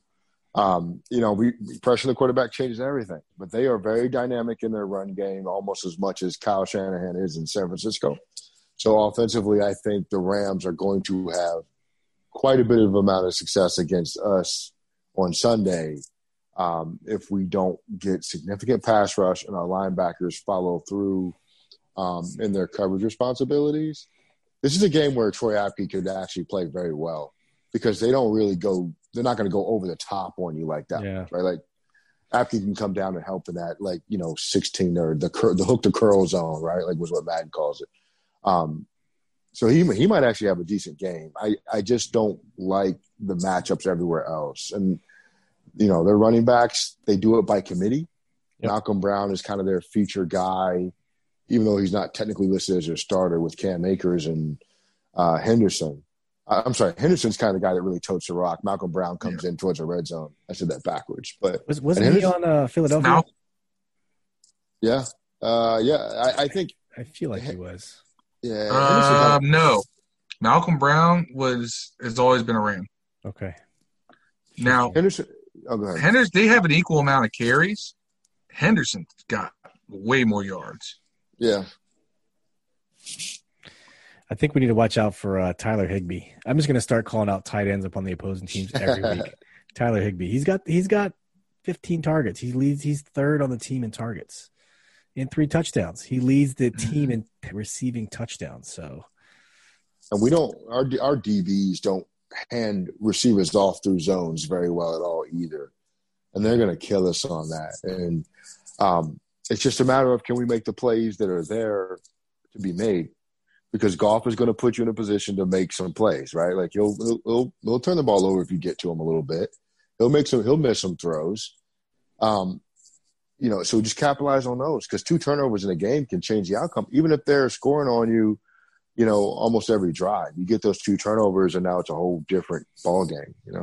Um, you know, we pressure the quarterback changes everything, but they are very dynamic in their run game, almost as much as Kyle Shanahan is in San Francisco. So offensively, I think the Rams are going to have quite a bit of amount of success against us on Sunday um, if we don't get significant pass rush and our linebackers follow through um, in their coverage responsibilities this is a game where Troy Apke could actually play very well because they don't really go. They're not going to go over the top on you like that, yeah. right? Like Apke can come down and help in that, like you know, sixteen or the the hook to curl zone, right? Like was what Madden calls it. Um, so he he might actually have a decent game. I I just don't like the matchups everywhere else, and you know, their running backs they do it by committee. Yep. Malcolm Brown is kind of their feature guy even though he's not technically listed as a starter with Cam Akers and uh, Henderson. I'm sorry, Henderson's kind of the guy that really totes the rock. Malcolm Brown comes yeah. in towards the red zone. I said that backwards, but was, wasn't he on uh, Philadelphia? Yeah, uh, yeah. I, I, think I feel like he was. Yeah. Uh, no, Malcolm Brown was has always been a Ram. Okay. Now Henderson. Oh, go ahead. Henderson, they have an equal amount of carries. Henderson got way more yards. Yeah. I think we need to watch out for uh, Tyler Higbee. I'm just going to start calling out tight ends upon the opposing teams every week. Tyler Higbee. He's got he's got 15 targets. He leads. He's third on the team in targets, in three touchdowns. He leads the team in receiving touchdowns. So, and we don't our our DBs don't hand receivers off through zones very well at all either, and they're going to kill us on that. And um, it's just a matter of can we make the plays that are there to be made because Goff is going to put you in a position to make some plays, right? Like he'll he'll he'll, he'll turn the ball over if you get to him a little bit. He'll make some he'll miss some throws. Um, you know, so just capitalize on those because two turnovers in a game can change the outcome, even if they're scoring on you. You know, almost every drive, you get those two turnovers, and now it's a whole different ball game. You know.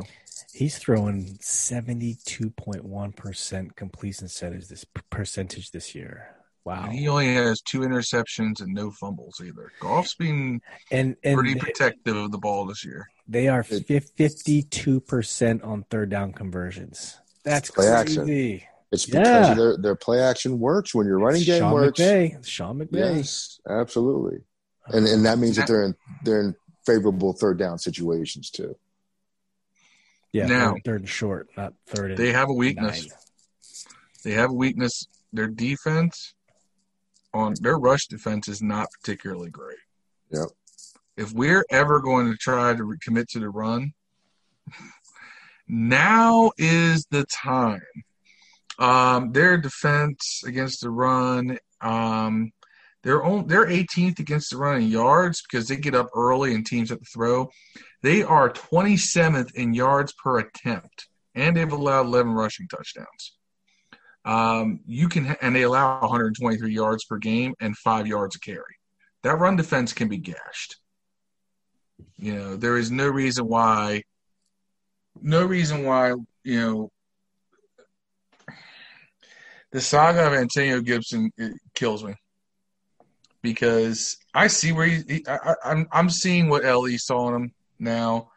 He's throwing 72.1% completion percentage this percentage this year. Wow. And he only has two interceptions and no fumbles either. Goff's been and, and pretty protective of the ball this year. They are 52% on third down conversions. That's play crazy. Action. It's because yeah. their, their play action works when your running game Sean works. McVay. Sean McVay. Yes, absolutely. And and that means that they're in they're in favorable third down situations too. Yeah, now, third, third and short, not third. And they have a weakness. Nine. They have a weakness. Their defense on their rush defense is not particularly great. Yep. If we're ever going to try to commit to the run, now is the time. Um, their defense against the run, um, they're on, they're 18th against the run in yards because they get up early and teams have to throw. They are 27th in yards per attempt, and they've allowed 11 rushing touchdowns. um, you can and they allow 123 yards per game and five yards a carry. That run defense can be gashed. You know, there is no reason why, no reason why you know the saga of Antonio Gibson kills me because I see where he, he I, am I'm, I'm seeing what Le saw in him now.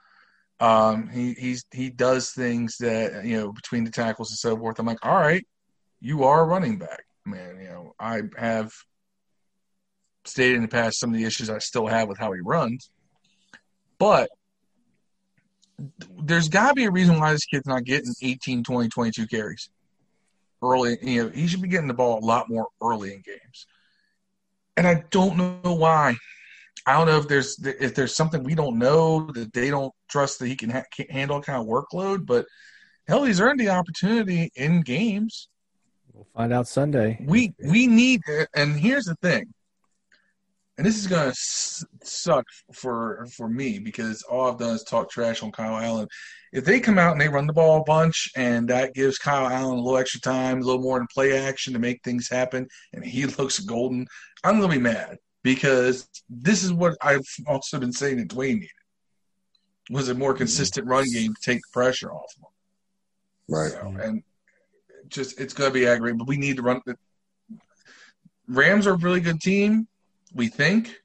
Um, he he's he does things that you know between the tackles and so forth. I'm like, all right, you are a running back, man. You know, I have stated in the past some of the issues I still have with how he runs, but there's got to be a reason why this kid's not getting 18, 20, 22 carries early. You know, he should be getting the ball a lot more early in games, and I don't know why. I don't know if there's if there's something we don't know that they don't trust that he can, ha- can handle kind of workload, but hell, he's earned the opportunity in games. We'll find out Sunday. We we need, and here's the thing, and this is gonna suck for for me because all I've done is talk trash on Kyle Allen. If they come out and they run the ball a bunch, and that gives Kyle Allen a little extra time, a little more in play action to make things happen, and he looks golden, I'm gonna be mad because this is what I've also been saying that Dwayne needed was a more mm-hmm. consistent run game to take the pressure off him. Right. Know, and just it's going to be aggravating, but we need to run. The Rams are a really good team. We think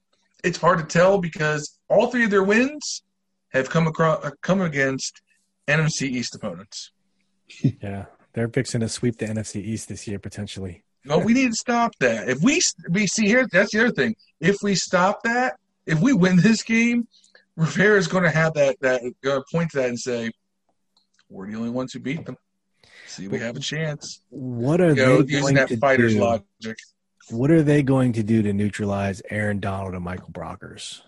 it's hard to tell because all three of their wins have come across uh, come against NFC East opponents. Yeah, they're fixing to sweep the NFC East this year potentially. No, we need to stop that. If we we see here, that's the other thing. If we stop that, if we win this game, Rivera is going to have that that to point to that and say, "We're the only ones who beat them." See, we have a chance. What are you know, they using that fighter's do? logic? What are they going to do to neutralize Aaron Donald and Michael Brockers?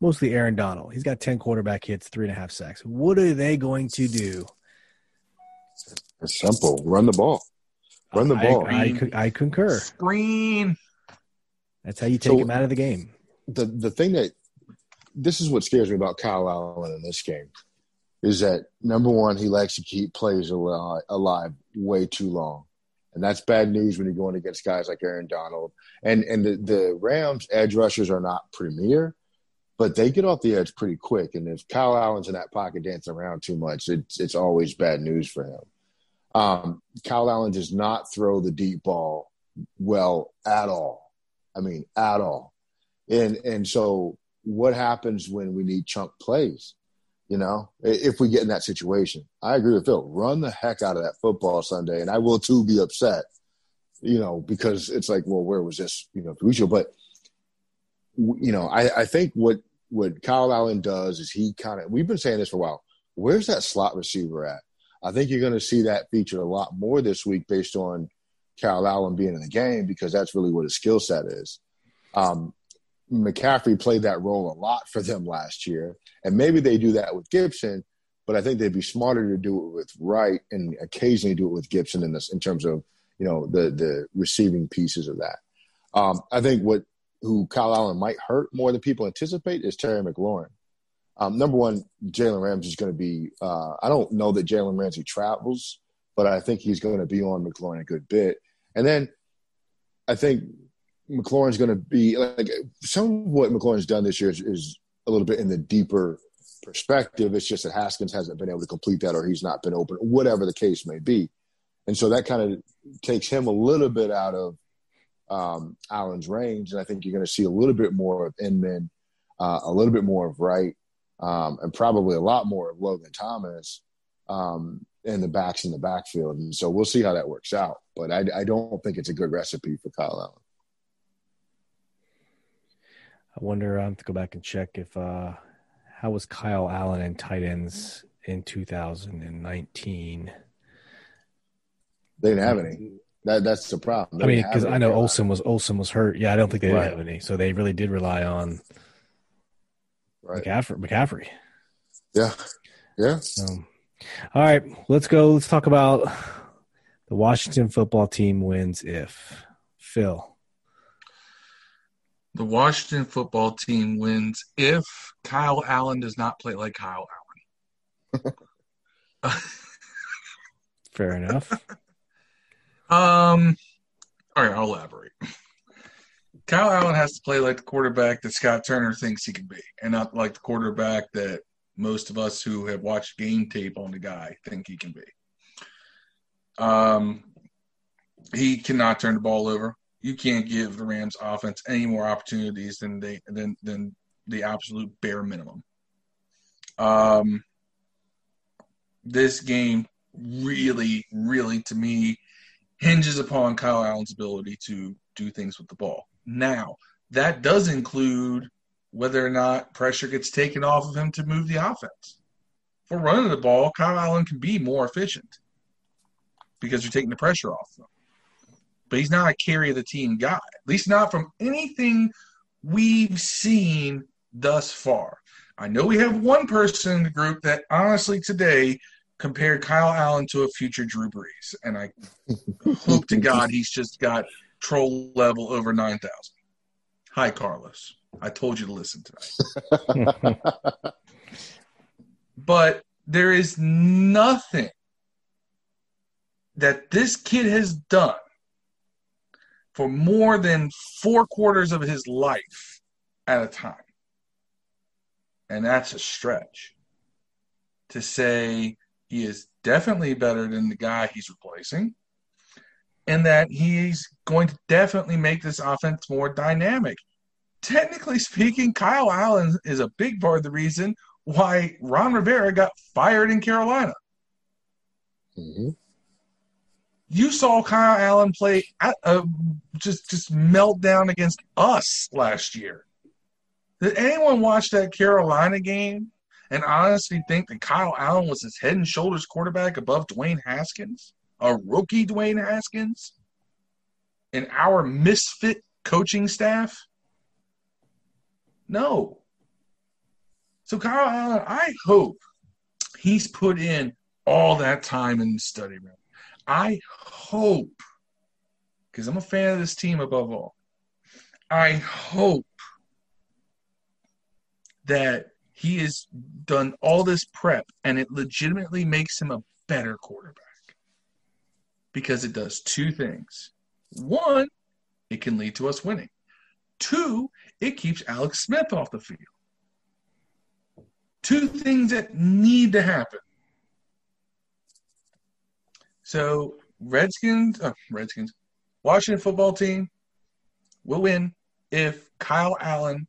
Mostly Aaron Donald. He's got ten quarterback hits, three and a half sacks. What are they going to do? It's simple. Run the ball. Run the ball. I, I, I concur. Screen. That's how you take So- him out of the game. the the thing that this is what scares me about Kyle Allen in this game is that number one, he likes to keep plays alive, alive way too long, and that's bad news when you're going against guys like Aaron Donald and and the, the Rams edge rushers are not premier, but they get off the edge pretty quick, and if Kyle Allen's in that pocket dancing around too much, it's it's always bad news for him. Um, Kyle Allen does not throw the deep ball well at all. I mean, at all. And and so what happens when we need chunk plays? You know, if we get in that situation, I agree with Phil. Run the heck out of that football Sunday, and I will too be upset. You know, because it's like, well, where was this? You know, crucial. But you know, I, I think what what Kyle Allen does is he kind of. We've been saying this for a while. Where's that slot receiver at? I think you're going to see that feature a lot more this week based on Kyle Allen being in the game because that's really what his skill set is. Um, McCaffrey played that role a lot for them last year, and maybe they do that with Gibson, but I think they'd be smarter to do it with Wright and occasionally do it with Gibson in this in terms of you know the the receiving pieces of that. Um, I think what who Kyle Allen might hurt more than people anticipate is Terry McLaurin. Um, number one, Jalen Ramsey is going to be. Uh, I don't know that Jalen Ramsey travels, but I think he's going to be on McLaurin a good bit. And then I think McLaurin's going to be like some of what McLaurin's done this year is, is a little bit in the deeper perspective. It's just that Haskins hasn't been able to complete that, or he's not been open, whatever the case may be. And so that kind of takes him a little bit out of um, Allen's range, and I think you're going to see a little bit more of Inman, uh, a little bit more of Wright, um, and probably a lot more of Logan Thomas um, in the backs in the backfield. And so we'll see how that works out. But I, I don't think it's a good recipe for Kyle Allen. I wonder. I have to go back and check if uh, how was Kyle Allen and tight ends in 2019. They didn't have any. That that's the problem. They I mean, because I know Olsen was Olsen was hurt. Yeah, I don't think they Right. didn't have any. So they really did rely on Right. McCaffrey. McCaffrey. Yeah. Yeah. So, all right, let's go. Let's talk about the Washington football team wins if Phil. The Washington football team wins if Kyle Allen does not play like Kyle Allen. Fair enough. Um, all right, I'll elaborate. Kyle Allen has to play like the quarterback that Scott Turner thinks he can be, and not like the quarterback that most of us who have watched game tape on the guy think he can be. Um, he cannot turn the ball over. You can't give the Rams offense any more opportunities than they than than the absolute bare minimum. Um, this game really, really, to me, hinges upon Kyle Allen's ability to do things with the ball. Now, that does include whether or not pressure gets taken off of him to move the offense. For running the ball, Kyle Allen can be more efficient because you're taking the pressure off them. But he's not a carry of the team guy, at least not from anything we've seen thus far. I know we have one person in the group that honestly today compared Kyle Allen to a future Drew Brees, and I hope to God he's just got troll level over nine thousand. Hi, Carlos. I told you to listen tonight. but there is nothing that this kid has done for more than four quarters of his life at a time. And that's a stretch to say he is definitely better than the guy he's replacing and that he's going to definitely make this offense more dynamic. Technically speaking, Kyle Allen is a big part of the reason why Ron Rivera got fired in Carolina. Mm-hmm. You saw Kyle Allen play uh, just just melt down against us last year. Did anyone watch that Carolina game and honestly think that Kyle Allen was his head and shoulders quarterback above Dwayne Haskins, a rookie Dwayne Haskins, and our misfit coaching staff? No. So Kyle Allen, I hope he's put in all that time in the study room. I hope, because I'm a fan of this team above all, I hope that he has done all this prep and it legitimately makes him a better quarterback because it does two things. One, it can lead to us winning. Two, it keeps Alex Smith off the field. Two things that need to happen. So, Redskins, oh, Redskins, Washington football team will win if Kyle Allen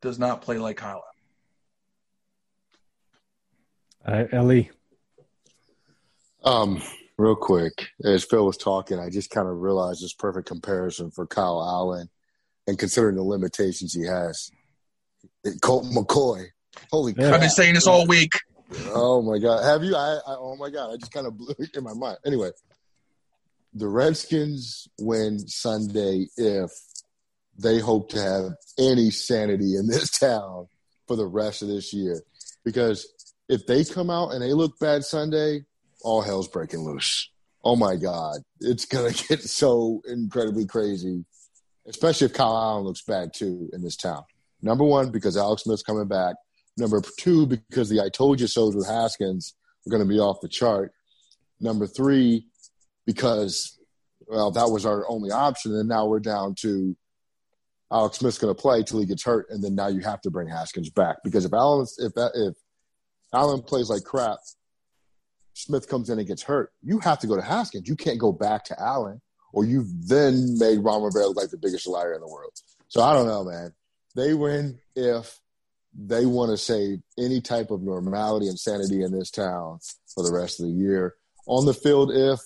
does not play like Kyle Allen. Uh, Ellie. Um, real quick, as Phil was talking, I just kind of realized this perfect comparison for Kyle Allen and considering the limitations he has. Colt McCoy. Holy yeah. I've been saying this all week. Oh my god. Have you I, I oh my god, I just kind of blew it in my mind. Anyway, the Redskins win Sunday if they hope to have any sanity in this town for the rest of this year. Because if they come out and they look bad Sunday, all hell's breaking loose. Oh my God. It's to get so incredibly crazy, especially if Kyle Allen looks bad too in this town. Number one, because Alex Smith's coming back. Number two, because the I told you so's with Haskins are going to be off the chart. Number three, because, well, that was our only option. And now we're down to Alex Smith's going to play till he gets hurt. And then now you have to bring Haskins back. Because if Allen, if, if Allen plays like crap, Smith comes in and gets hurt, you have to go to Haskins. You can't go back to Allen, or you've then made Ron Rivera look like the biggest liar in the world. So I don't know, man. They win if they want to save any type of normality and sanity in this town for the rest of the year. On the field, if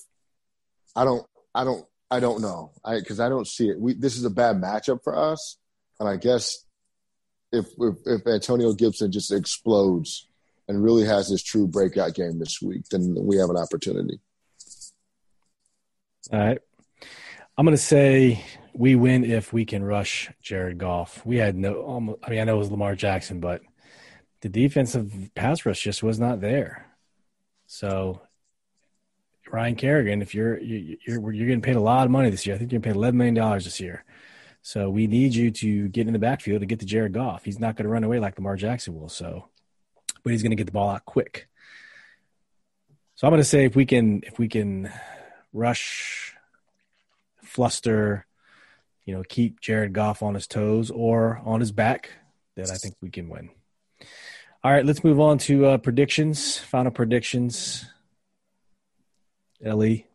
I don't, I don't, I don't know, because I, I, don't see it. We this is a bad matchup for us, and I guess if if, if Antonio Gibson just explodes and really has this true breakout game this week, then we have an opportunity. All right. I'm going to say we win if we can rush Jared Goff. We had no, almost, I mean, I know it was Lamar Jackson, but the defensive pass rush just was not there. So, Ryan Kerrigan, if you're you, you're you're getting paid a lot of money this year, I think you're paid 11 million dollars this year. So we need you to get in the backfield to get to Jared Goff. He's not going to run away like Lamar Jackson will. So but he's going to get the ball out quick. So I'm going to say if we can if we can rush fluster, you know, keep Jared Goff on his toes or on his back, that I think we can win. All right, let's move on to uh, predictions. Final predictions. Ellie.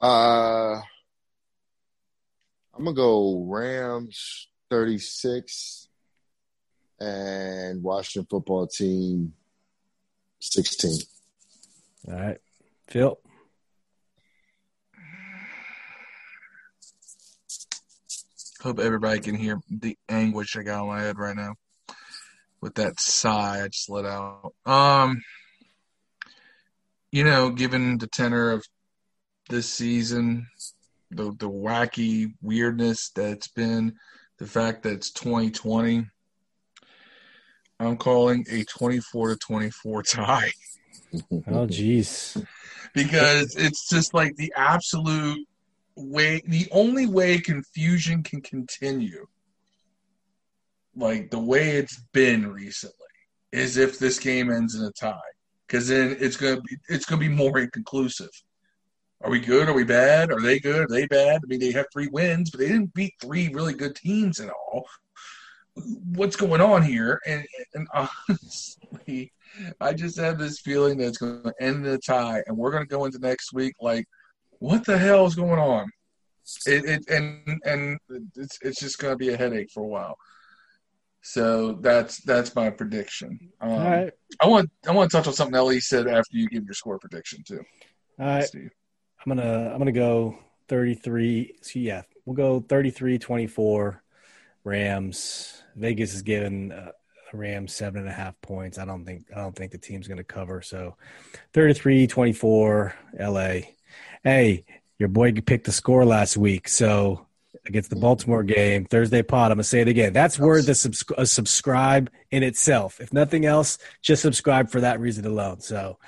Uh, I'm gonna go Rams 36 and Washington football team 16. All right, Phil. Hope everybody can hear the anguish I got on my head right now with that sigh I just let out. Um, you know, given the tenor of this season, the the wacky weirdness that's been, the fact that it's 2020, I'm calling a 24 to 24 tie. oh, jeez. because it's just like the absolute way, the only way confusion can continue, like the way it's been recently, is if this game ends in a tie. Because then it's gonna be it's gonna be more inconclusive. Are we good? Are we bad? Are they good? Are they bad? I mean, they have three wins, but they didn't beat three really good teams at all. What's going on here? And, and honestly, I just have this feeling that it's going to end in a tie, and we're going to go into next week like, what the hell is going on? It, it and and it's it's just going to be a headache for a while. So that's that's my prediction. Um, All right. I want I want to touch on something Ellie said after you give your score prediction too. All right. Steve. I'm gonna I'm gonna go 33. So yeah, we'll go 33 24 Rams. Vegas is giving uh, Rams seven and a half points. I don't think I don't think the team's gonna cover. So 33 24 LA. Hey, your boy picked the score last week. So against the Baltimore game, Thursday pod. I'm gonna say it again. That's worth a, subs- a subscribe in itself. If nothing else, just subscribe for that reason alone. So,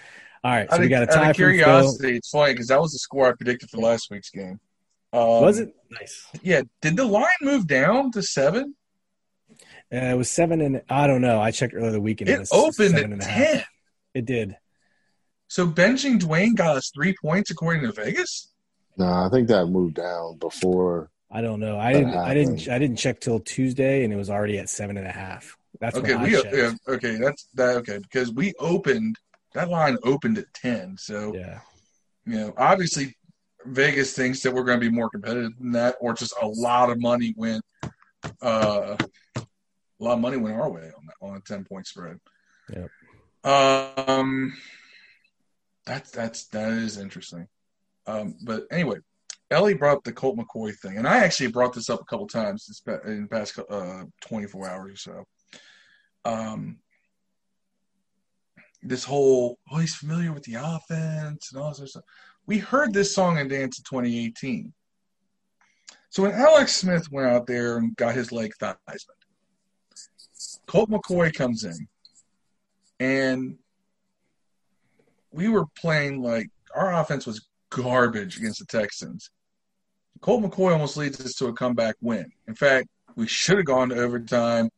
all right. So Out we got a out tie of for curiosity, it's funny because that was the score I predicted for last week's game. Um, Was it nice? Yeah. Did the line move down to seven? Uh, it was seven and I don't know. I checked earlier the weekend. It was opened at and a half. ten. It did. So benching Dwayne got us three points according to Vegas. No, I think that moved down before. I don't know. I didn't. I didn't. I didn't check till Tuesday, and it was already at seven and a half. That's okay, we yeah, okay. That's that okay because we opened that line opened at ten. So yeah. you know, obviously Vegas thinks that we're going to be more competitive than that, or just a lot of money went, uh, a lot of money went our way on that, on a ten point spread. Yep. Um, that's that's that is interesting. Um, but anyway, Ellie brought the Colt McCoy thing, and I actually brought this up a couple times in the past uh, twenty four hours or so. Um, this whole oh he's familiar with the offense and all this stuff. We heard this song and dance in 2018. So when Alex Smith went out there and got his leg Theismann, Colt McCoy comes in, and we were playing like our offense was garbage against the Texans. Colt McCoy almost leads us to a comeback win. In fact, we should have gone to overtime,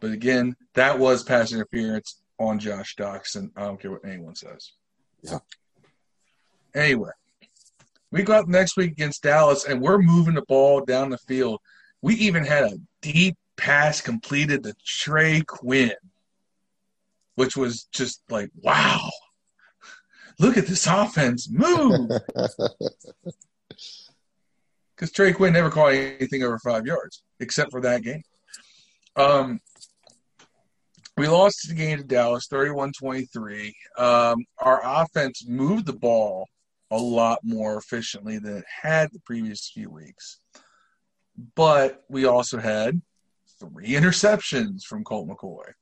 but again, that was pass interference on Josh Doctson. I don't care what anyone says. Yeah. Anyway, we go up next week against Dallas, and we're moving the ball down the field. We even had a deep pass completed to Trey Quinn, which was just like, wow. Look at this offense move. Because Trey Quinn never caught anything over five yards, except for that game. Um, we lost the game to Dallas 31 23. Um, our offense moved the ball a lot more efficiently than it had the previous few weeks. But we also had three interceptions from Colt McCoy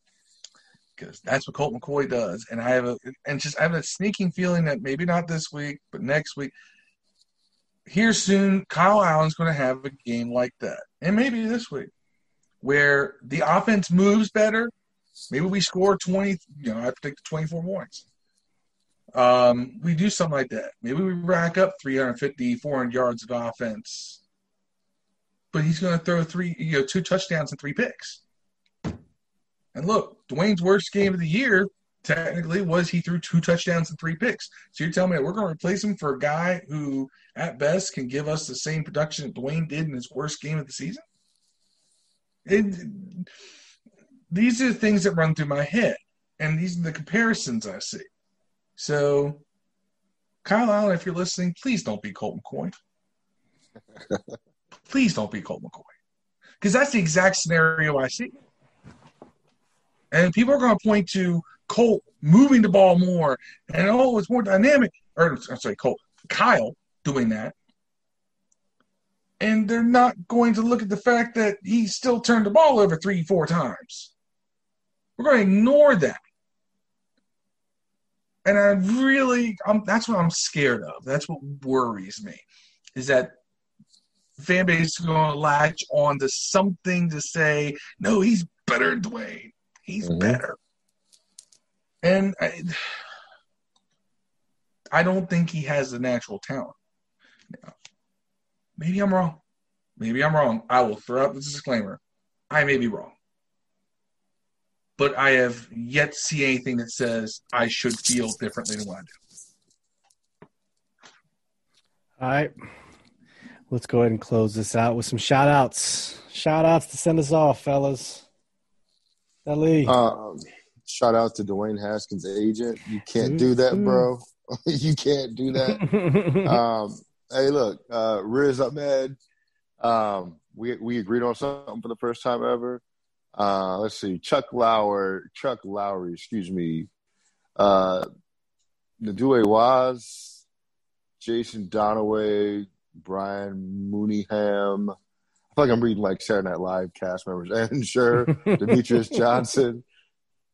because that's what Colt McCoy does. And I have a and just I have a sneaking feeling that maybe not this week, but next week. Here soon, Kyle Allen's going to have a game like that, and maybe this week, where the offense moves better. Maybe we score twenty. You know, I predict twenty-four points. Um, we do something like that. Maybe we rack up 350, 400 yards of offense. But he's going to throw three, you know, two touchdowns and three picks. And look, Dwayne's worst game of the year technically was he threw two touchdowns and three picks. So you're telling me we're going to replace him for a guy who, at best, can give us the same production that Dwayne did in his worst game of the season? It, these are the things that run through my head, and these are the comparisons I see. So, Kyle Allen, if you're listening, please don't be Colt McCoy. please don't be Colt McCoy. Because that's the exact scenario I see. And people are going to point to Colt moving the ball more, and oh, it's more dynamic. Or I'm sorry, Colt, Kyle doing that, and they're not going to look at the fact that he still turned the ball over three, four times. We're going to ignore that, and I really, I'm, that's what I'm scared of. That's what worries me, is that fan base is going to latch on to something to say, no, he's better than Dwayne. He's mm-hmm. better. And I, I don't think he has the natural talent. Now, maybe I'm wrong. Maybe I'm wrong. I will throw out this disclaimer. I may be wrong. But I have yet to see anything that says I should feel differently than what I do. All right. Let's go ahead and close this out with some shout outs. Shout outs to send us off, fellas. Um, shout out to Dwayne Haskins' agent. You can't do that, bro. you can't do that. um, hey, look, uh, Riz Ahmed. Um, we we agreed on something for the first time ever. Uh, let's see, Chuck Lauer, Chuck Lowry, excuse me, uh, Nadue Waz, Jason Donaway, Brian Mooneyham. I feel like I'm reading like Saturday Night Live cast members. And sure, Demetrius Johnson,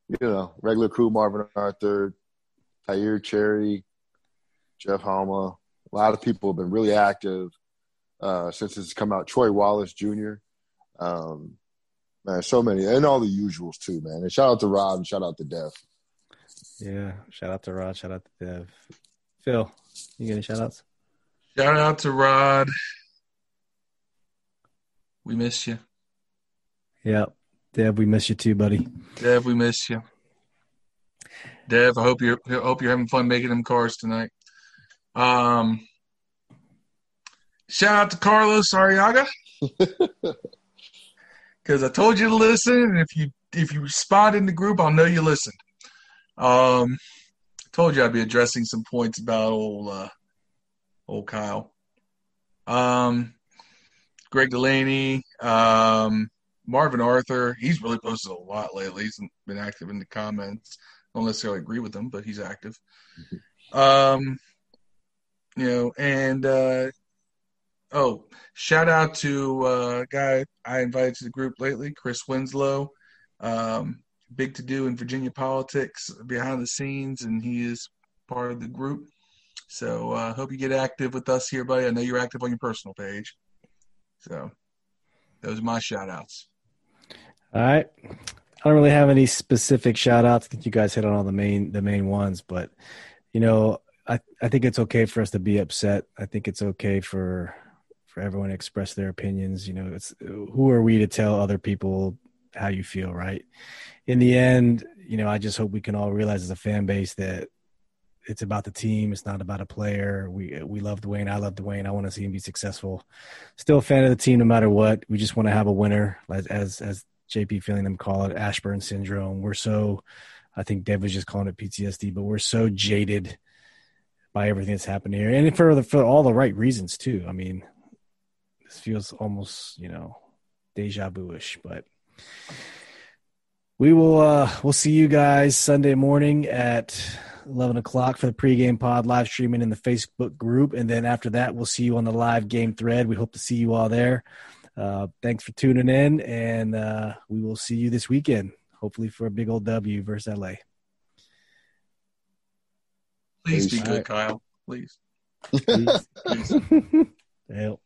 you know, regular crew Marvin Arthur, Tyir Cherry, Jeff Hama. A lot of people have been really active uh, since it's come out. Troy Wallace Jr. Um, man, so many, and all the usuals too, man. And shout out to Rob and shout out to Dev. Yeah, shout out to Rod, shout out to Dev. Phil, you got any shout outs? Shout out to Rod. We miss you. Yeah. Dev, we miss you too, buddy. Dev, we miss you. Dev, I hope you're I hope you're having fun making them cars tonight. Um shout out to Carlos Ariaga. Because I told you to listen, and if you if you respond in the group, I'll know you listened. Um I told you I'd be addressing some points about old uh old Kyle. Um Greg Delaney, um, Marvin Arthur. He's really posted a lot lately. He's been active in the comments. Don't necessarily agree with him, but he's active. Um, you know, and uh, oh, shout out to uh, a guy I invited to the group lately, Chris Winslow. Um, big to do in Virginia politics behind the scenes, and he is part of the group. So I uh, hope you get active with us here, buddy. I know you're active on your personal page. So those are my shout outs. All right. I don't really have any specific shout outs. I think you guys hit on all the main the main ones, but you know, I, I think it's okay for us to be upset. I think it's okay for for everyone to express their opinions. You know, it's who are we to tell other people how you feel, right? In the end, you know, I just hope we can all realize as a fan base that it's about the team. It's not about a player. We we love Dwayne. I love Dwayne. I want to see him be successful. Still a fan of the team no matter what. We just want to have a winner, as as, as JP Finlay them call it, Ashburn syndrome. We're so, I think Dev was just calling it PTSD, but we're so jaded by everything that's happened here, and for the, for all the right reasons too. I mean, this feels almost you know deja vu-ish, but we will uh we'll see you guys Sunday morning at 11 o'clock for the pregame pod live streaming in the Facebook group. And then after that, we'll see you on the live game thread. We hope to see you all there. Uh, thanks for tuning in, and uh, we will see you this weekend, hopefully for a big old W versus LA. Please be good, right. Kyle. Please. Please. Please.